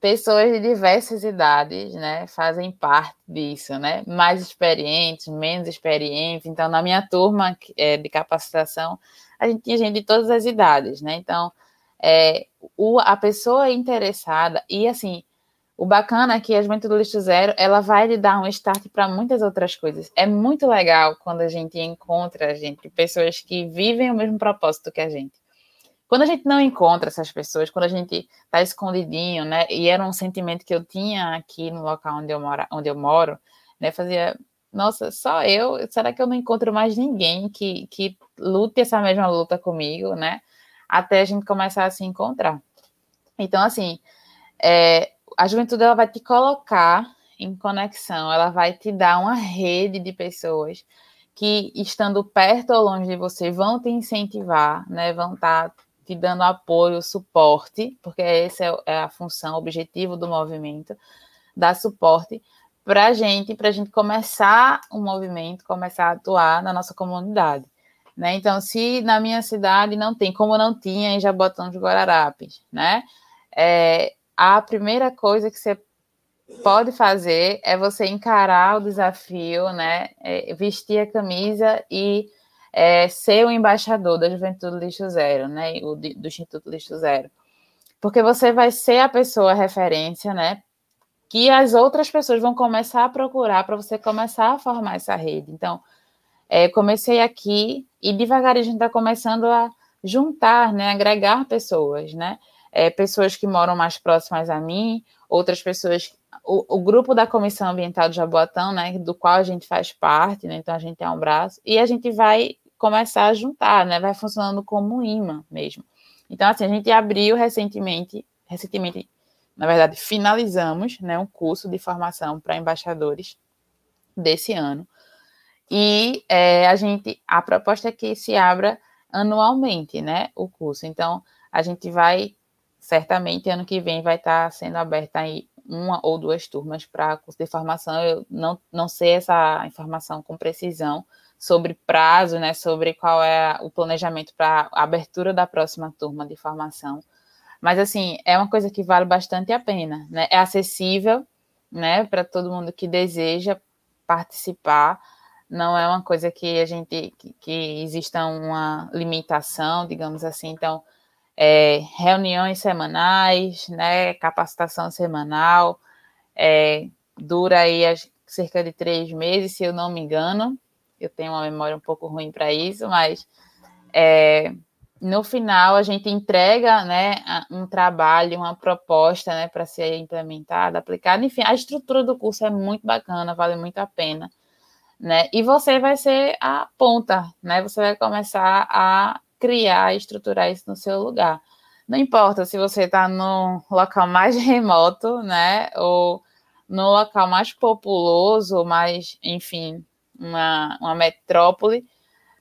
pessoas de diversas idades, né, fazem parte disso, né, mais experientes, menos experientes. Então, na minha turma é, de capacitação, a gente tinha gente de todas as idades, né. Então, é, o, a pessoa interessada e assim, o bacana é que a Juventude do Lixo Zero, ela vai lhe dar um start para muitas outras coisas. É muito legal quando a gente encontra gente, pessoas que vivem o mesmo propósito que a gente. Quando a gente não encontra essas pessoas, quando a gente está escondidinho, né? E era um sentimento que eu tinha aqui no local onde eu onde eu moro, né? Fazia, nossa, só eu, será que eu não encontro mais ninguém que, que lute essa mesma luta comigo, né? Até a gente começar a se encontrar. Então, assim, é, a juventude ela vai te colocar em conexão, ela vai te dar uma rede de pessoas que, estando perto ou longe de você, vão te incentivar, né? Vão estar tá te dando apoio, suporte, porque essa é, é a função, o objetivo do movimento, dar suporte para a gente, para a gente começar um movimento, começar a atuar na nossa comunidade. Né? Então, se na minha cidade não tem, como não tinha em Jabotão de Guararapes, né? É, a primeira coisa que você pode fazer é você encarar o desafio, né? É vestir a camisa e é, ser o embaixador da Juventude Lixo Zero, né, o do Instituto Lixo Zero, porque você vai ser a pessoa referência, né, que as outras pessoas vão começar a procurar para você começar a formar essa rede. Então, é, comecei aqui e devagarinho a gente está começando a juntar, né, agregar pessoas, né, é, pessoas que moram mais próximas a mim, outras pessoas o, o, grupo da Comissão Ambiental do Jaboatão, né, do qual a gente faz parte, né, então a gente é um braço, e a gente vai começar a juntar, né, vai funcionando como um imã mesmo. Então, assim, a gente abriu recentemente, recentemente, na verdade, finalizamos, né, um curso de formação para embaixadores desse ano, e é, a gente, a proposta é que se abra anualmente, né, o curso. Então, a gente vai, certamente, ano que vem vai estar sendo aberta aí uma ou duas turmas para curso de formação. Eu não, não sei essa informação com precisão sobre prazo, né, sobre qual é o planejamento para a abertura da próxima turma de formação. Mas, assim, é uma coisa que vale bastante a pena, né? É acessível, né, para todo mundo que deseja participar. Não é uma coisa que a gente, que, que exista uma limitação, digamos assim. Então, é, reuniões semanais, né, capacitação semanal, é, dura aí cerca de três meses, se eu não me engano. Eu tenho uma memória um pouco ruim para isso, mas é, no final a gente entrega né, um trabalho, uma proposta né, para ser implementada, aplicada. Enfim, a estrutura do curso é muito bacana, vale muito a pena. Né? E você vai ser a ponta, né? Você vai começar a criar, estruturar isso no seu lugar. Não importa se você está no local mais remoto, né? Ou no local mais populoso, mais, enfim, uma, uma metrópole,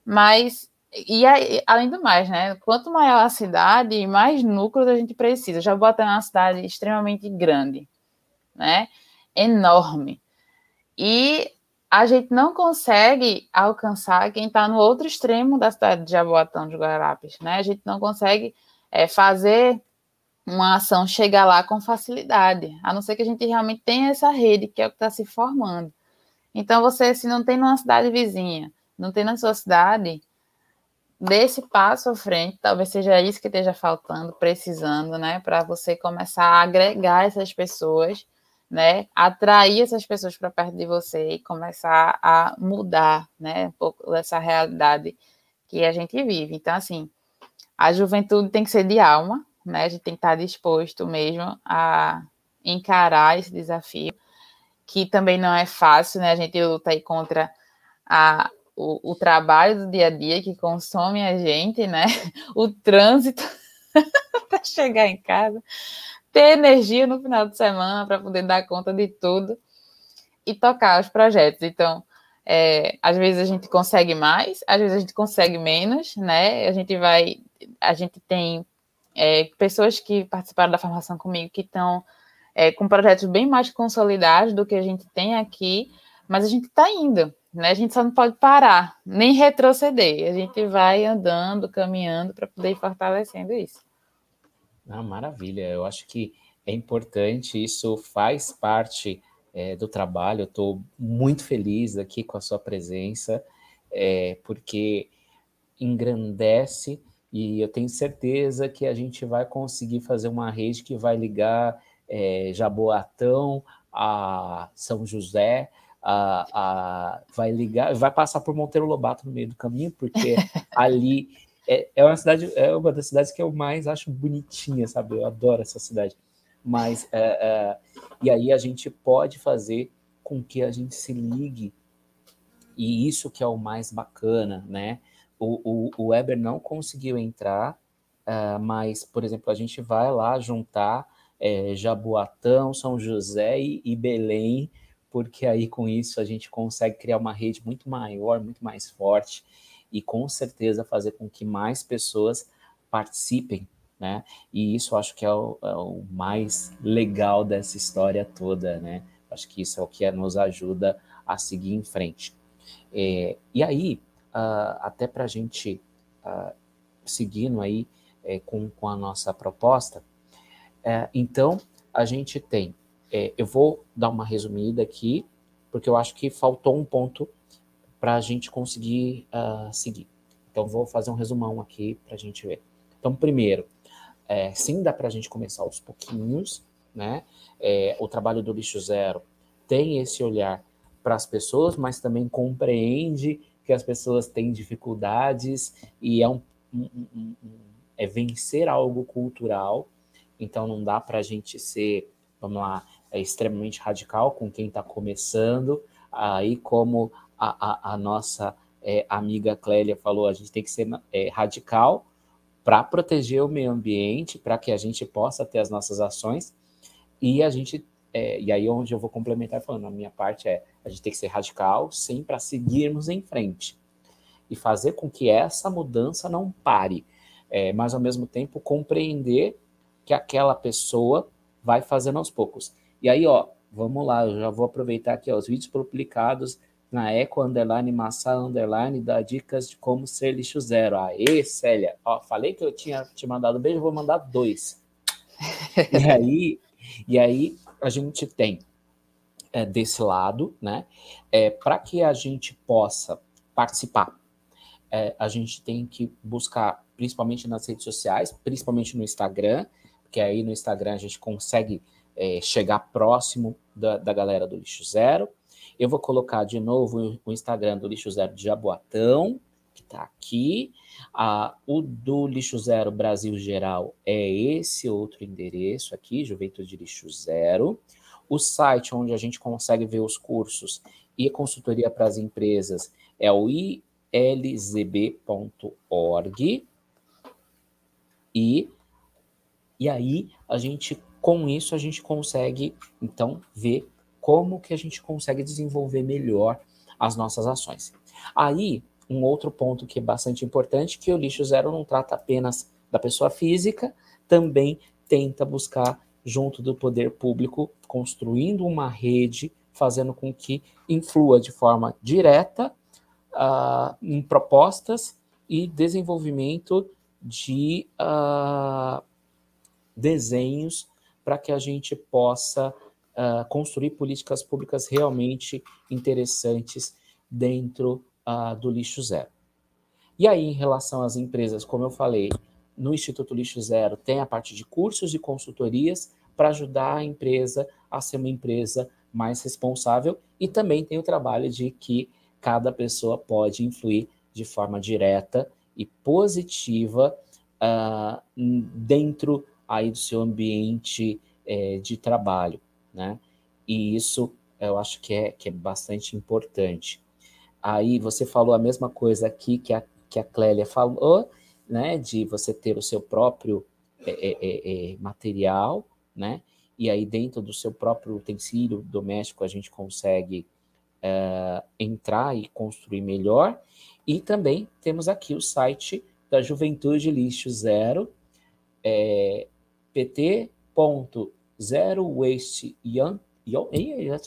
mas e aí, além do mais, né? Quanto maior a cidade, mais núcleos a gente precisa. Já bota uma cidade extremamente grande, né? Enorme. E a gente não consegue alcançar quem está no outro extremo da cidade de Jaboatão de Guararapes, né? A gente não consegue é, fazer uma ação chegar lá com facilidade, a não ser que a gente realmente tenha essa rede que é o que está se formando. Então, você, se não tem numa cidade vizinha, não tem na sua cidade, dê esse passo à frente, talvez seja isso que esteja faltando, precisando, né, para você começar a agregar essas pessoas né, atrair essas pessoas para perto de você e começar a mudar, né, um pouco dessa realidade que a gente vive. Então, assim, a juventude tem que ser de alma, né, a gente tem que estar disposto mesmo a encarar esse desafio, que também não é fácil, né, a gente luta aí contra a, o, trabalho do dia a dia que consome a gente, né, o trânsito para chegar em casa, ter energia no final de semana para poder dar conta de tudo e tocar os projetos. Então, é, às vezes a gente consegue mais, às vezes a gente consegue menos, né? A gente vai, a gente tem é, pessoas que participaram da formação comigo que estão é, com projetos bem mais consolidados do que a gente tem aqui, mas a gente está indo, né? A gente só não pode parar, nem retroceder. A gente vai andando, caminhando para poder ir fortalecendo isso. Ah, maravilha. Eu acho que é importante, isso faz parte é, do trabalho. Eu estou muito feliz aqui com a sua presença, é, porque engrandece e eu tenho certeza que a gente vai conseguir fazer uma rede que vai ligar é, Jaboatão a São José, a, a, vai ligar, vai passar por Monteiro Lobato no meio do caminho, porque ali é, é uma cidade, é uma das cidades que eu mais acho bonitinha, sabe? Eu adoro essa cidade. Mas, é, é, e aí a gente pode fazer com que a gente se ligue, e isso que é o mais bacana, né? O, o, o Weber não conseguiu entrar, uh, mas, por exemplo, a gente vai lá juntar é, Jaboatão, São José e, e Belém, porque aí com isso a gente consegue criar uma rede muito maior, muito mais forte e com certeza fazer com que mais pessoas participem, né? E isso acho que é o, é o mais legal dessa história toda, né? Acho que isso é o que nos ajuda a seguir em frente. É, e aí, uh, até para a gente uh, seguindo aí é, com, com a nossa proposta, é, então a gente tem, é, eu vou dar uma resumida aqui, porque eu acho que faltou um ponto para a gente conseguir uh, seguir. Então, vou fazer um resumão aqui para a gente ver. Então, primeiro, é, sim, dá para a gente começar aos pouquinhos, né? É, o trabalho do lixo zero tem esse olhar para as pessoas, mas também compreende que as pessoas têm dificuldades e é um, um, um, um é vencer algo cultural. Então, não dá para a gente ser, vamos lá, é extremamente radical com quem está começando. Aí, como a, a, a nossa é, amiga Clélia falou, a gente tem que ser é, radical para proteger o meio ambiente, para que a gente possa ter as nossas ações, e a gente, é, e aí onde eu vou complementar falando, a minha parte é, a gente tem que ser radical, sim, para seguirmos em frente, e fazer com que essa mudança não pare, é, mas ao mesmo tempo compreender que aquela pessoa vai fazendo aos poucos. E aí, ó, vamos lá, eu já vou aproveitar aqui ó, os vídeos publicados na Eco Underline Massa Underline dá dicas de como ser lixo zero. Aê, Célia, ó, falei que eu tinha te mandado um beijo, vou mandar dois. e aí, e aí a gente tem é, desse lado, né? É, Para que a gente possa participar, é, a gente tem que buscar, principalmente nas redes sociais, principalmente no Instagram, porque aí no Instagram a gente consegue é, chegar próximo da, da galera do Lixo Zero. Eu vou colocar de novo o Instagram do Lixo Zero de Jaboatão, que está aqui. Ah, o do Lixo Zero Brasil Geral é esse outro endereço aqui, Juventude Lixo Zero. O site onde a gente consegue ver os cursos e consultoria para as empresas é o ilzb.org. E, e aí, a gente, com isso, a gente consegue, então, ver como que a gente consegue desenvolver melhor as nossas ações. Aí, um outro ponto que é bastante importante, que o lixo zero não trata apenas da pessoa física, também tenta buscar junto do poder público, construindo uma rede, fazendo com que influa de forma direta uh, em propostas e desenvolvimento de uh, desenhos para que a gente possa uh, construir políticas públicas realmente interessantes dentro uh, do lixo zero. E aí, em relação às empresas, como eu falei, no Instituto Lixo Zero tem a parte de cursos e consultorias para ajudar a empresa a ser uma empresa mais responsável e também tem o trabalho de que cada pessoa pode influir de forma direta e positiva uh, dentro aí do seu ambiente é, de trabalho, né? E isso eu acho que é, que é bastante importante. Aí você falou a mesma coisa aqui que a, que a Clélia falou, né? De você ter o seu próprio é, é, é, é material, né? E aí dentro do seu próprio utensílio doméstico a gente consegue uh, entrar e construir melhor. E também temos aqui o site da Juventude Lixo Zero, é,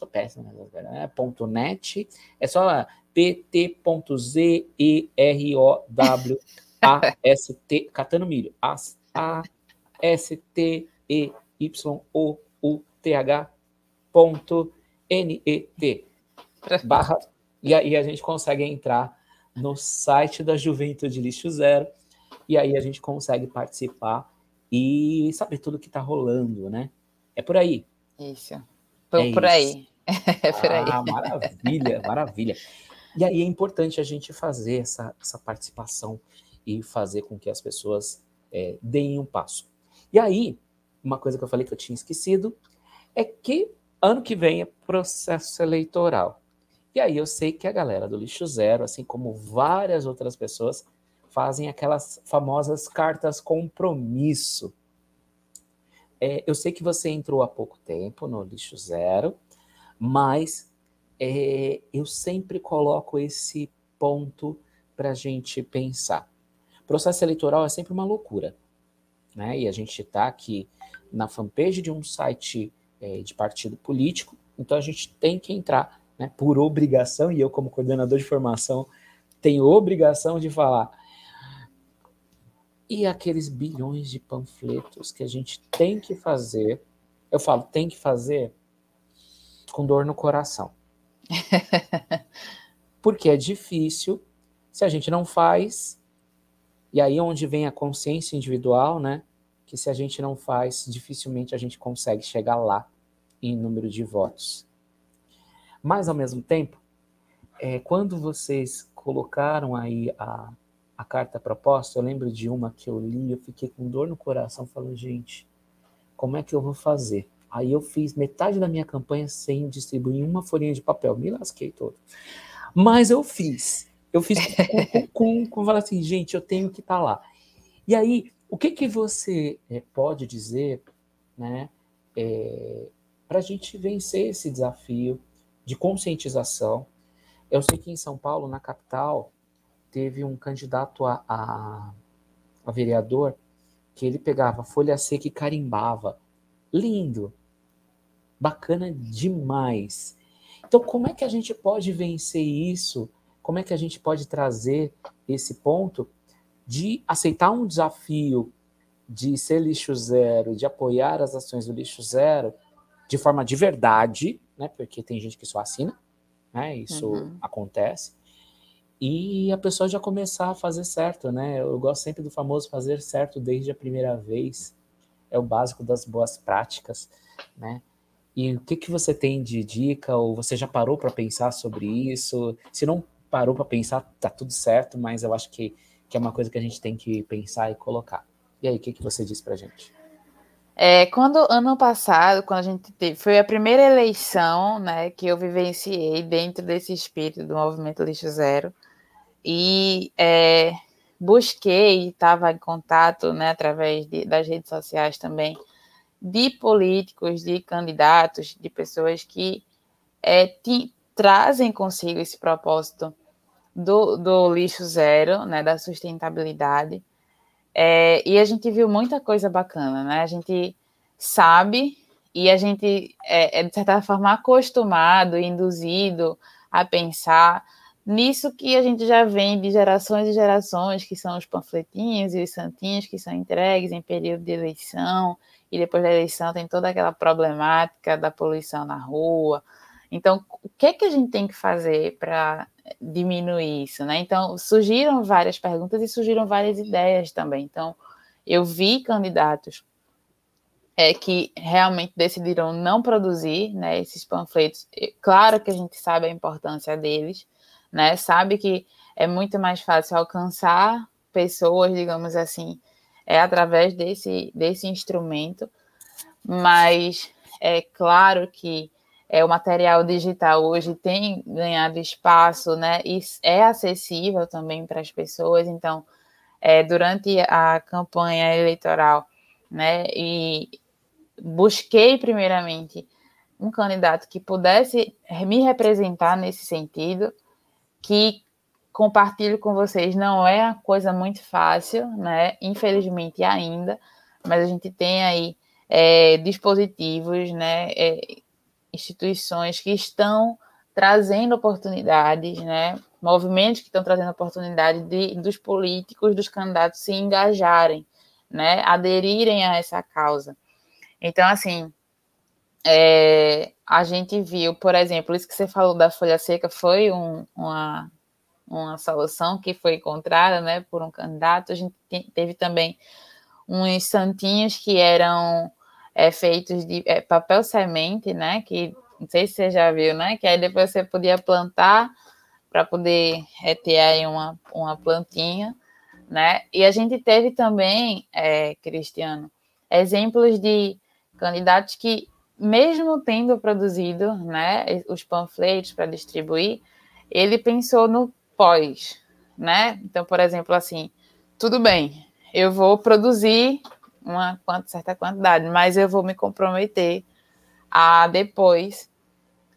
péssimo, né? Net, é só pt.zerowast, catando milho, a, a s t e y o u t h ponto barra, e aí a gente consegue entrar no site da Juventude Lixo Zero, e aí a gente consegue participar e saber tudo que está rolando, né? É por aí. Isso. Por, é por isso. aí. É por aí. Ah, maravilha, maravilha. E aí é importante a gente fazer essa, essa participação e fazer com que as pessoas é, deem um passo. E aí, uma coisa que eu falei que eu tinha esquecido é que ano que vem é processo eleitoral. E aí eu sei que a galera do Lixo Zero, assim como várias outras pessoas, fazem aquelas famosas cartas compromisso. É, eu sei que você entrou há pouco tempo no Lixo Zero, mas é, eu sempre coloco esse ponto para a gente pensar. Processo eleitoral é sempre uma loucura. Né? E a gente está aqui na fanpage de um site é, de partido político, então a gente tem que entrar né, por obrigação, e eu, como coordenador de formação, tenho obrigação de falar. E aqueles bilhões de panfletos que a gente tem que fazer, eu falo, tem que fazer com dor no coração. Porque é difícil, se a gente não faz, e aí é onde vem a consciência individual, né? Que se a gente não faz, dificilmente a gente consegue chegar lá em número de votos. Mas, ao mesmo tempo, é, quando vocês colocaram aí a, a carta proposta, eu lembro de uma que eu li, eu fiquei com dor no coração, falando, gente, como é que eu vou fazer? Aí eu fiz metade da minha campanha sem distribuir uma folhinha de papel, me lasquei todo. Mas eu fiz. Eu fiz com, com, com, com assim, gente, eu tenho que estar tá lá. E aí, o que que você é, pode dizer, né, é, para a gente vencer esse desafio de conscientização. Eu sei que em São Paulo, na capital, teve um candidato a, a, a vereador que ele pegava folha seca e carimbava. Lindo. Bacana demais. Então, como é que a gente pode vencer isso? Como é que a gente pode trazer esse ponto de aceitar um desafio de ser lixo zero, de apoiar as ações do lixo zero de forma de verdade, né? Porque tem gente que só assina, né? Isso uhum. acontece. E a pessoa já começar a fazer certo, né? Eu gosto sempre do famoso fazer certo desde a primeira vez. É o básico das boas práticas, né? E o que, que você tem de dica? Ou você já parou para pensar sobre isso? Se não parou para pensar, tá tudo certo, mas eu acho que, que é uma coisa que a gente tem que pensar e colocar. E aí, o que, que você diz para gente? É, quando ano passado, quando a gente teve, foi a primeira eleição, né, que eu vivenciei dentro desse espírito do movimento Lixo Zero e é, busquei, estava em contato, né, através de, das redes sociais também, de políticos, de candidatos, de pessoas que é, ti, trazem consigo esse propósito do, do lixo zero, né, da sustentabilidade, é, e a gente viu muita coisa bacana, né? A gente sabe e a gente é, é, de certa forma acostumado, induzido a pensar nisso que a gente já vem de gerações e gerações, que são os panfletinhos e os santinhos que são entregues em período de eleição, e depois da eleição tem toda aquela problemática da poluição na rua. Então, o que é que a gente tem que fazer para diminuir isso, né? Então, surgiram várias perguntas e surgiram várias ideias também. Então, eu vi candidatos é, que realmente decidiram não produzir né, esses panfletos. Claro que a gente sabe a importância deles, né? Sabe que é muito mais fácil alcançar pessoas, digamos assim, é através desse, desse instrumento, mas é claro que é, o material digital hoje tem ganhado espaço, né? E é acessível também para as pessoas. Então, é, durante a campanha eleitoral, né? E busquei primeiramente um candidato que pudesse me representar nesse sentido, que compartilho com vocês não é uma coisa muito fácil, né? Infelizmente ainda, mas a gente tem aí é, dispositivos, né? É, instituições que estão trazendo oportunidades, né? movimentos que estão trazendo oportunidade de, dos políticos, dos candidatos se engajarem, né? aderirem a essa causa. Então, assim, é, a gente viu, por exemplo, isso que você falou da folha seca foi um, uma, uma solução que foi encontrada né, por um candidato. A gente teve também uns santinhos que eram é, feitos de é, papel semente, né? Que não sei se você já viu, né? Que aí depois você podia plantar para poder é, ter aí uma, uma plantinha, né? E a gente teve também, é, Cristiano, exemplos de candidatos que, mesmo tendo produzido né, os panfletos para distribuir, ele pensou no pós, né? Então, por exemplo, assim, tudo bem, eu vou produzir uma certa quantidade, mas eu vou me comprometer a depois,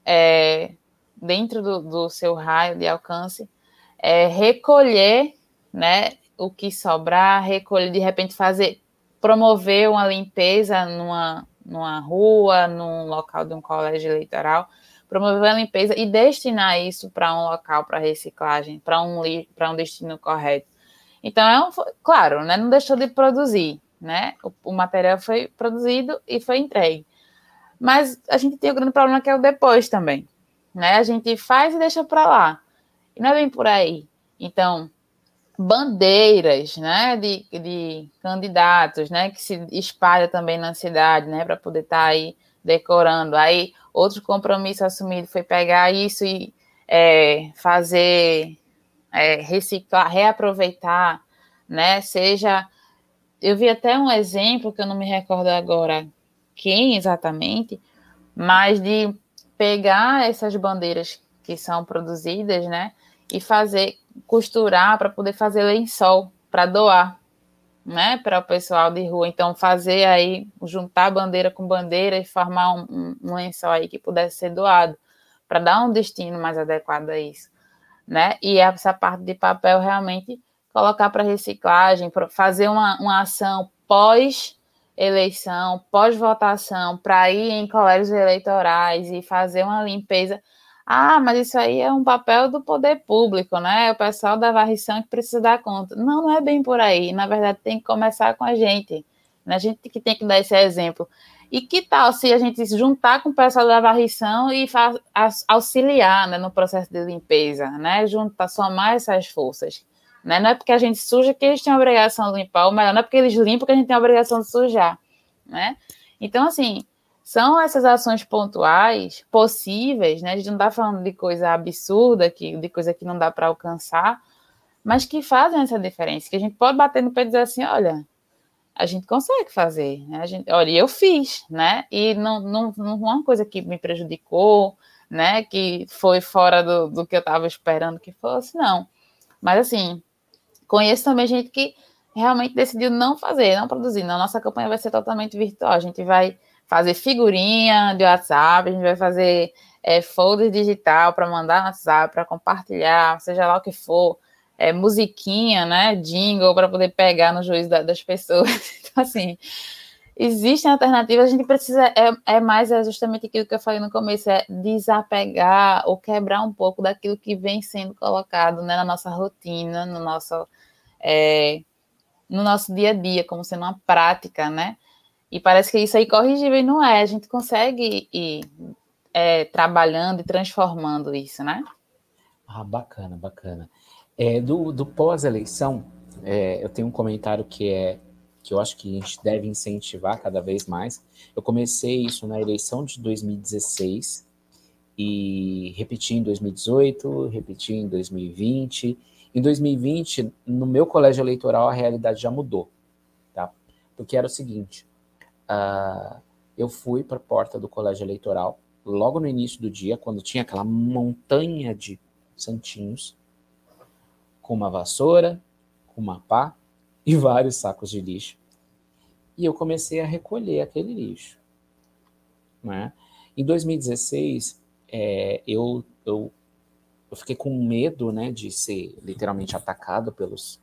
é, dentro do, do, seu raio de alcance, é, recolher né, o que sobrar, recolher, de repente fazer, promover uma limpeza numa, numa rua, num local de um colégio eleitoral, promover a limpeza e destinar isso para um local para reciclagem, para um, um destino correto. Então, é um, claro, né, não deixou de produzir, né? O, o, material foi produzido e foi entregue. Mas a gente tem o grande problema que é o depois também, né? A gente faz e deixa para lá. E não é bem por aí. Então, bandeiras, né, de, de candidatos, né, que se espalha também na cidade, né, para poder estar tá aí decorando. Aí, outro compromisso assumido foi pegar isso e é, fazer, é, reciclar, reaproveitar, né, seja eu vi até um exemplo que eu não me recordo agora quem exatamente, mas de pegar essas bandeiras que são produzidas, né, e fazer costurar para poder fazer lençol para doar, né, para o pessoal de rua. Então fazer aí juntar bandeira com bandeira e formar um, um, lençol aí que pudesse ser doado para dar um destino mais adequado a isso, né? E essa parte de papel realmente colocar para reciclagem, fazer uma, uma ação pós eleição, pós-votação, para ir em colégios eleitorais e fazer uma limpeza. Ah, mas isso aí é um papel do poder público, né? O pessoal da varrição que precisa dar conta. Não, não é bem por aí. Na verdade, tem que começar com a gente. Né? A gente que tem que dar esse exemplo. E que tal se a gente se juntar com o pessoal da varrição e auxiliar né, no processo de limpeza, né? Juntar, somar essas forças. Né? Não é porque a gente suja que eles têm a obrigação de limpar, ou melhor, não é porque eles limpam que a gente tem a obrigação de sujar. Né? Então, assim, são essas ações pontuais possíveis, né? A gente não está falando de coisa absurda, que, de coisa que não dá para alcançar, mas que fazem essa diferença, que a gente pode bater no pé e dizer assim, olha, a gente consegue fazer, né? A gente, olha, eu fiz, né? E não, não, não uma coisa que me prejudicou, né? Que foi fora do, do que eu estava esperando que fosse, não. Mas assim, Conheço também gente que realmente decidiu não fazer, não produzir. Não, nossa campanha vai ser totalmente virtual. A gente vai fazer figurinha de WhatsApp, a gente vai fazer é, folder digital para mandar no WhatsApp, para compartilhar, seja lá o que for, é, musiquinha, né, jingle para poder pegar no juízo da, das pessoas. Então, assim, existem alternativas, a gente precisa, é, é mais é justamente aquilo que eu falei no começo, é desapegar ou quebrar um pouco daquilo que vem sendo colocado né, na nossa rotina, no nosso é, no nosso dia a dia, como sendo uma prática, né? E parece que isso é incorrigível e não é. A gente consegue ir é, trabalhando e transformando isso, né? Ah, bacana, bacana. É, do, do pós-eleição, é, eu tenho um comentário que é que eu acho que a gente deve incentivar cada vez mais. Eu comecei isso na eleição de 2016 e repeti em 2018, repeti em 2020 em 2020, no meu colégio eleitoral, a realidade já mudou, tá? Porque era o seguinte: uh, eu fui para a porta do colégio eleitoral logo no início do dia, quando tinha aquela montanha de santinhos, com uma vassoura, com uma pá e vários sacos de lixo. E eu comecei a recolher aquele lixo. Né? Em 2016, é, eu, eu eu fiquei com medo, né, de ser literalmente atacado pelos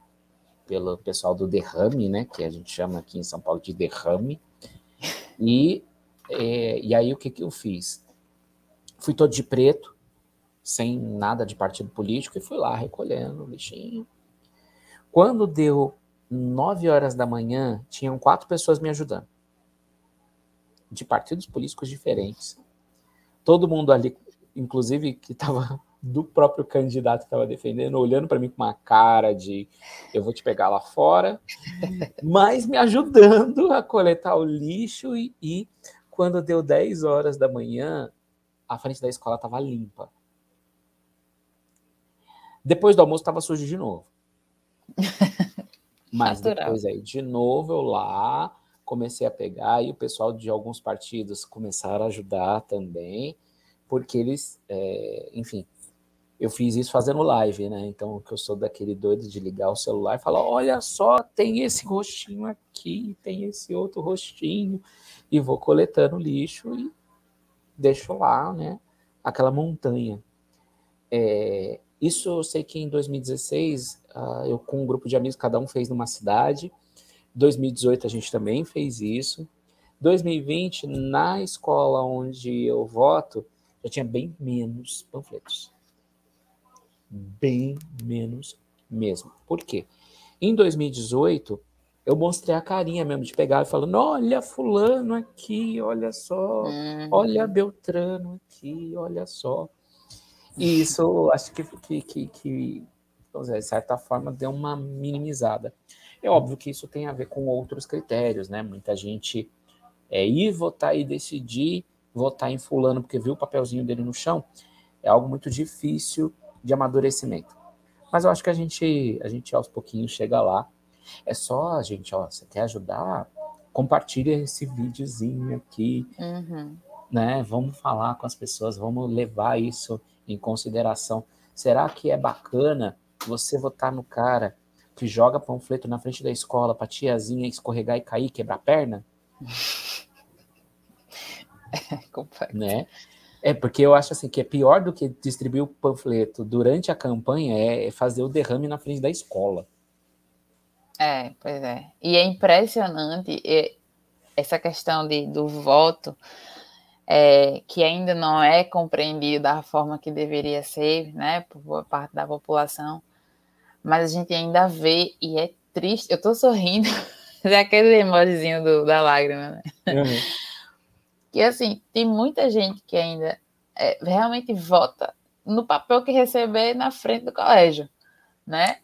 pelo pessoal do derrame, né, que a gente chama aqui em São Paulo de derrame. E é, e aí o que que eu fiz? Fui todo de preto, sem nada de partido político e fui lá recolhendo o lixinho. Quando deu nove horas da manhã, tinham quatro pessoas me ajudando, de partidos políticos diferentes. Todo mundo ali, inclusive que estava do próprio candidato que estava defendendo, olhando para mim com uma cara de eu vou te pegar lá fora, mas me ajudando a coletar o lixo e, e quando deu 10 horas da manhã, a frente da escola estava limpa. Depois do almoço estava sujo de novo. Mas Natural. depois aí, de novo, eu lá comecei a pegar e o pessoal de alguns partidos começaram a ajudar também, porque eles, é, enfim, eu fiz isso fazendo live, né? Então, que eu sou daquele doido de ligar o celular e falar: olha só, tem esse rostinho aqui, tem esse outro rostinho, e vou coletando lixo e deixo lá, né? Aquela montanha. É, isso eu sei que em 2016, uh, ah, eu com um grupo de amigos, cada um fez numa cidade. 2018 a gente também fez isso. 2020, na escola onde eu voto, já tinha bem menos panfletos bem menos mesmo. Por quê? Em 2018, eu mostrei a carinha mesmo de pegar e falando: olha, Fulano aqui, olha só, uhum. olha Beltrano aqui, olha só. E isso acho que, que, que, que dizer, de certa forma, deu uma minimizada. É óbvio que isso tem a ver com outros critérios, né? Muita gente é, ir votar e decidir votar em Fulano porque viu o papelzinho dele no chão é algo muito difícil de amadurecimento. Mas eu acho que a gente, a gente aos pouquinhos chega lá. É só a gente, ó, você quer ajudar? Compartilha esse videozinho aqui, uhum. né? Vamos falar com as pessoas, vamos levar isso em consideração. Será que é bacana você votar no cara que joga panfleto na frente da escola para tiazinha escorregar e cair, quebrar a perna? É complexo. Né? É, porque eu acho assim que é pior do que distribuir o panfleto durante a campanha é fazer o derrame na frente da escola. É, pois é. E é impressionante essa questão de, do voto, é, que ainda não é compreendido da forma que deveria ser, né, por boa parte da população, mas a gente ainda vê e é triste. Eu tô sorrindo, é aquele emojizinho do, da lágrima, né? Uhum. Que assim, tem muita gente que ainda é, realmente vota no papel que receber na frente do colégio, né?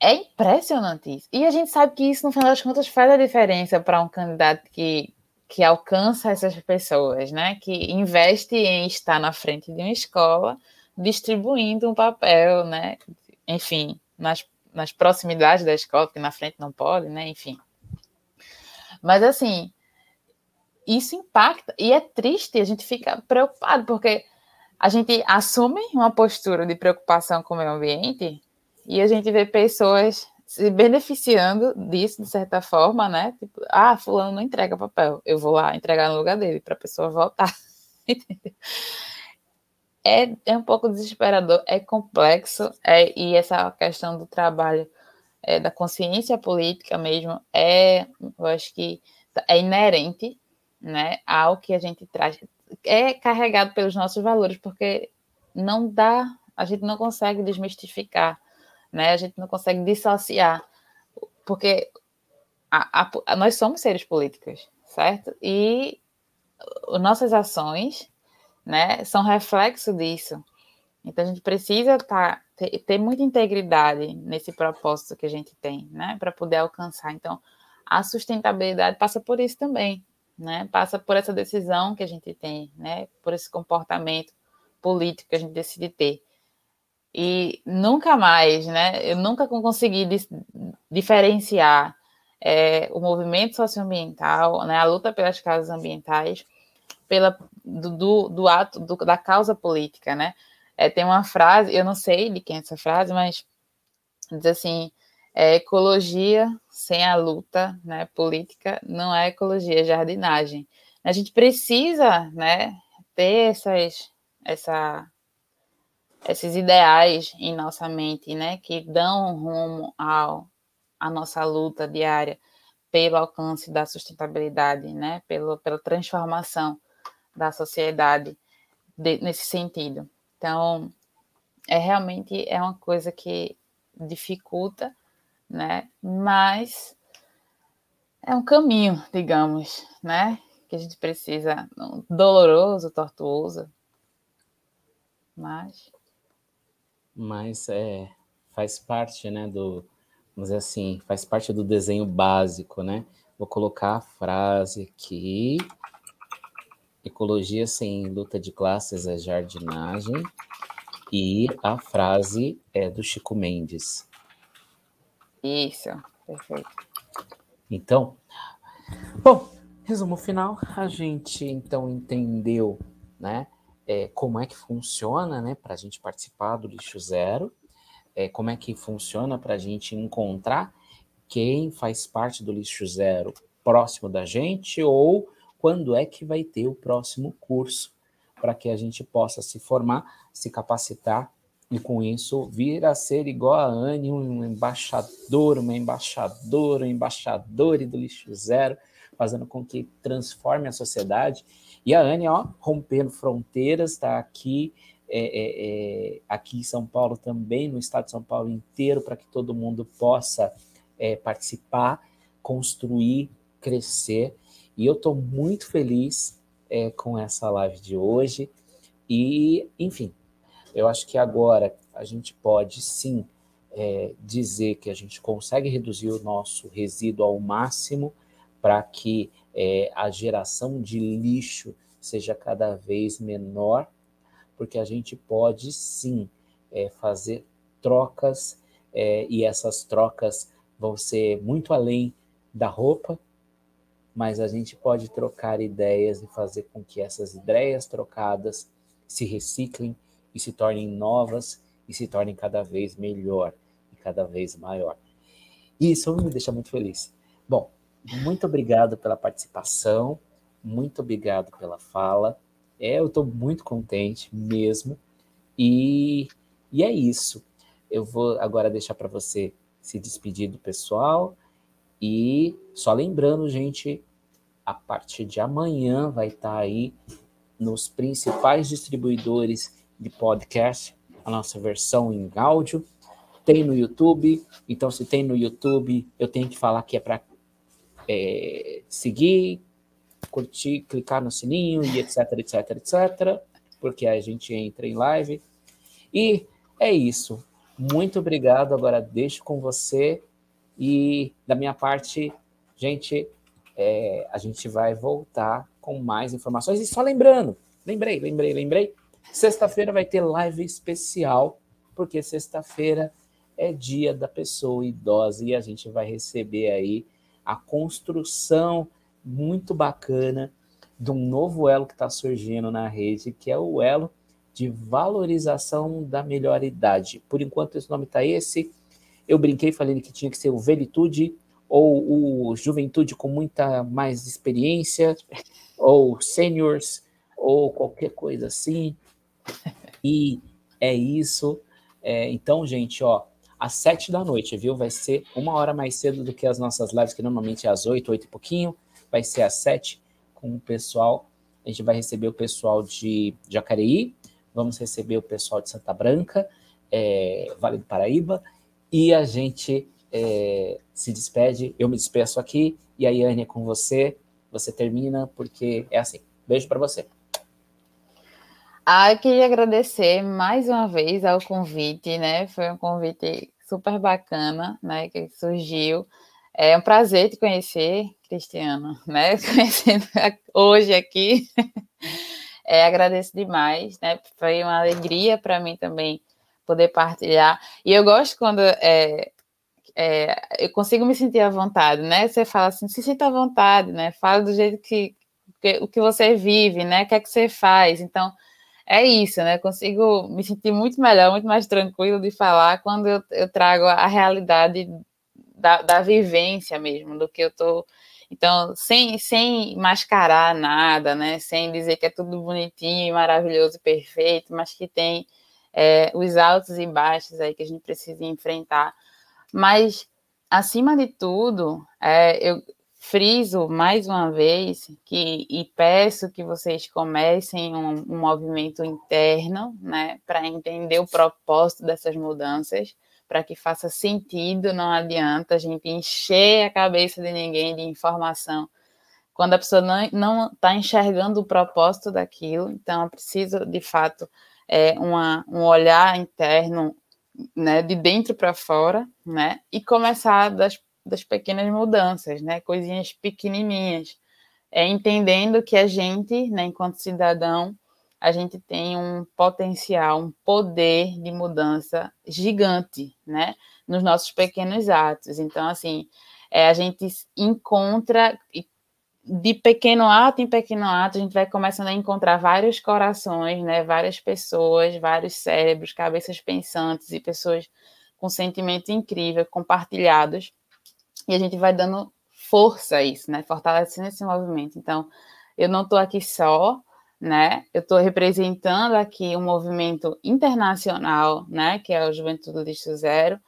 É impressionante isso. E a gente sabe que isso, no final das contas, faz a diferença para um candidato que, que alcança essas pessoas, né? Que investe em estar na frente de uma escola, distribuindo um papel, né? Enfim, nas, nas proximidades da escola, porque na frente não pode, né? Enfim. Mas assim, isso impacta e é triste, a gente fica preocupado, porque a gente assume uma postura de preocupação com o meio ambiente e a gente vê pessoas se beneficiando disso, de certa forma, né? Tipo, ah, fulano não entrega papel, eu vou lá entregar no lugar dele para a pessoa voltar. é, é um pouco desesperador, é complexo, é, e essa questão do trabalho, é, da consciência política mesmo, é, eu acho que é inerente né, ao que a gente traz. É carregado pelos nossos valores, porque não dá, a gente não consegue desmistificar né? A gente não consegue dissociar, porque a, a, nós somos seres políticos, certo? E nossas ações, né, são reflexo disso. Então a gente precisa tá, ter, ter muita integridade nesse propósito que a gente tem, né, para poder alcançar. Então a sustentabilidade passa por isso também, né? Passa por essa decisão que a gente tem, né? Por esse comportamento político que a gente decide ter. E nunca mais, né? Eu nunca consegui diferenciar é, o movimento socioambiental, né, a luta pelas causas ambientais, pela, do, do, do ato do, da causa política, né? É, tem uma frase, eu não sei de quem é essa frase, mas diz assim: é, ecologia sem a luta né, política não é ecologia, é jardinagem. A gente precisa né, ter essas, essa esses ideais em nossa mente, né, que dão rumo ao a nossa luta diária pelo alcance da sustentabilidade, né, pelo, pela transformação da sociedade de, nesse sentido. Então, é realmente é uma coisa que dificulta, né, mas é um caminho, digamos, né, que a gente precisa, doloroso, tortuoso, mas mas é, faz parte, né, do, vamos dizer assim, faz parte do desenho básico, né? Vou colocar a frase aqui. Ecologia sem luta de classes é jardinagem. E a frase é do Chico Mendes. Isso, perfeito. Então, bom, resumo final, a gente então entendeu, né? é, como é que funciona, né, para a gente participar do lixo zero, é, como é que funciona para a gente encontrar quem faz parte do lixo zero próximo da gente ou quando é que vai ter o próximo curso para que a gente possa se formar, se capacitar e com isso vir a ser igual a Anne, um embaixador, uma embaixadora, um embaixador do lixo zero, fazendo com que transforme a sociedade e a Anne, ó, rompendo fronteiras, está aqui, é, é, é, aqui em São Paulo também, no estado de São Paulo inteiro, para que todo mundo possa é, participar, construir, crescer. E eu estou muito feliz é, com essa live de hoje. E, enfim, eu acho que agora a gente pode sim é, dizer que a gente consegue reduzir o nosso resíduo ao máximo para que é, a geração de lixo seja cada vez menor, porque a gente pode sim é, fazer trocas é, e essas trocas vão ser muito além da roupa, mas a gente pode trocar ideias e fazer com que essas ideias trocadas se reciclem e se tornem novas e se tornem cada vez melhor e cada vez maior. Isso me deixa muito feliz. Bom, muito obrigado pela participação, muito obrigado pela fala. É, eu estou muito contente mesmo. E, e é isso. Eu vou agora deixar para você se despedir do pessoal. E só lembrando, gente, a partir de amanhã vai estar tá aí nos principais distribuidores de podcast a nossa versão em áudio. Tem no YouTube, então se tem no YouTube, eu tenho que falar que é para é, seguir, curtir, clicar no sininho e etc, etc, etc, porque a gente entra em live. E é isso. Muito obrigado. Agora deixo com você. E da minha parte, gente, é, a gente vai voltar com mais informações. E só lembrando, lembrei, lembrei, lembrei. Sexta-feira vai ter live especial, porque sexta-feira é dia da pessoa idosa e a gente vai receber aí a construção muito bacana de um novo elo que está surgindo na rede, que é o elo de valorização da melhor idade. Por enquanto, esse nome está esse. Eu brinquei falando que tinha que ser o Velitude ou o Juventude com muita mais experiência, ou Seniors, ou qualquer coisa assim. E é isso. É, então, gente, ó, às sete da noite, viu? Vai ser uma hora mais cedo do que as nossas lives, que normalmente é às oito, oito e pouquinho. Vai ser às sete com o pessoal. A gente vai receber o pessoal de Jacareí, vamos receber o pessoal de Santa Branca, é, Vale do Paraíba, e a gente é, se despede. Eu me despeço aqui, e a Yane é com você. Você termina, porque é assim. Beijo para você. Ah, eu queria agradecer mais uma vez ao convite, né? Foi um convite super bacana, né? Que surgiu. É um prazer te conhecer, Cristiano, né? Conhecendo hoje aqui. É, agradeço demais, né? Foi uma alegria para mim também poder partilhar. E eu gosto quando é, é, eu consigo me sentir à vontade, né? Você fala assim, se sinta à vontade, né? Fala do jeito que, que o que você vive, né? O que é que você faz. Então, é isso, né? Consigo me sentir muito melhor, muito mais tranquilo de falar quando eu, eu trago a realidade da, da, vivência mesmo, do que eu tô. Então, sem, sem mascarar nada, né? Sem dizer que é tudo bonitinho, maravilhoso e perfeito, mas que tem é, os altos e baixos aí que a gente precisa enfrentar. Mas, acima de tudo, é, eu, friso mais uma vez que e peço que vocês comecem um, um movimento interno, né, para entender o propósito dessas mudanças, para que faça sentido. Não adianta a gente encher a cabeça de ninguém de informação quando a pessoa não está enxergando o propósito daquilo. Então, é preciso de fato é, uma, um olhar interno, né, de dentro para fora, né, e começar das das pequenas mudanças, né? Coisinhas pequenininhas. É, entendendo que a gente, né, enquanto cidadão, a gente tem um potencial, um poder de mudança gigante, né? Nos nossos pequenos atos. Então, assim, é, a gente encontra de pequeno ato em pequeno ato, a gente vai começando a encontrar vários corações, né? Várias pessoas, vários cérebros, cabeças pensantes e pessoas com sentimento incrível compartilhados e a gente vai dando força a isso, né? Fortalecendo esse movimento. Então, eu não estou aqui só, né? Eu estou representando aqui um movimento internacional, né? Que é o Juventude Lixo Zero,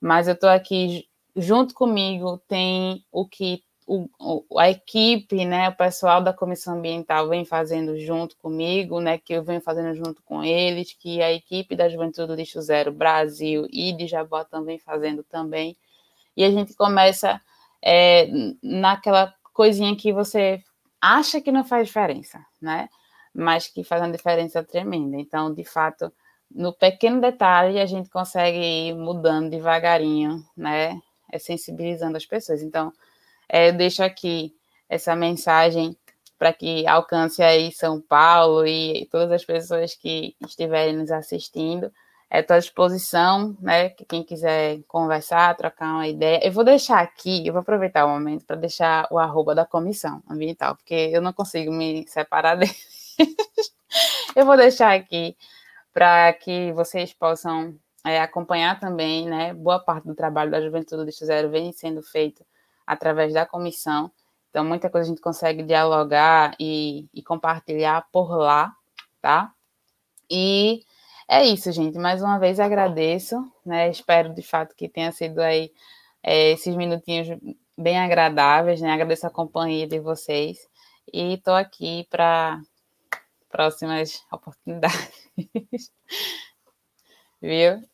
mas eu estou aqui junto comigo tem o que o, a equipe, né, o pessoal da comissão ambiental vem fazendo junto comigo, né, que eu venho fazendo junto com eles, que a equipe da Juventude Lixo Zero Brasil e de Jabotão vem fazendo também e a gente começa é, naquela coisinha que você acha que não faz diferença, né? Mas que faz uma diferença tremenda. Então, de fato, no pequeno detalhe, a gente consegue ir mudando devagarinho, né? É sensibilizando as pessoas. Então, é, eu deixo aqui essa mensagem para que alcance aí São Paulo e todas as pessoas que estiverem nos assistindo estou à disposição, né? Quem quiser conversar, trocar uma ideia. Eu vou deixar aqui, eu vou aproveitar o momento para deixar o arroba da comissão ambiental, porque eu não consigo me separar dele. eu vou deixar aqui para que vocês possam é, acompanhar também, né? Boa parte do trabalho da Juventude do Zero vem sendo feito através da comissão. Então, muita coisa a gente consegue dialogar e, e compartilhar por lá, tá? E é isso, gente. Mais uma vez agradeço, né? Espero de fato que tenha sido aí é, esses minutinhos bem agradáveis, né? Agradeço a companhia de vocês e estou aqui para próximas oportunidades. Viu?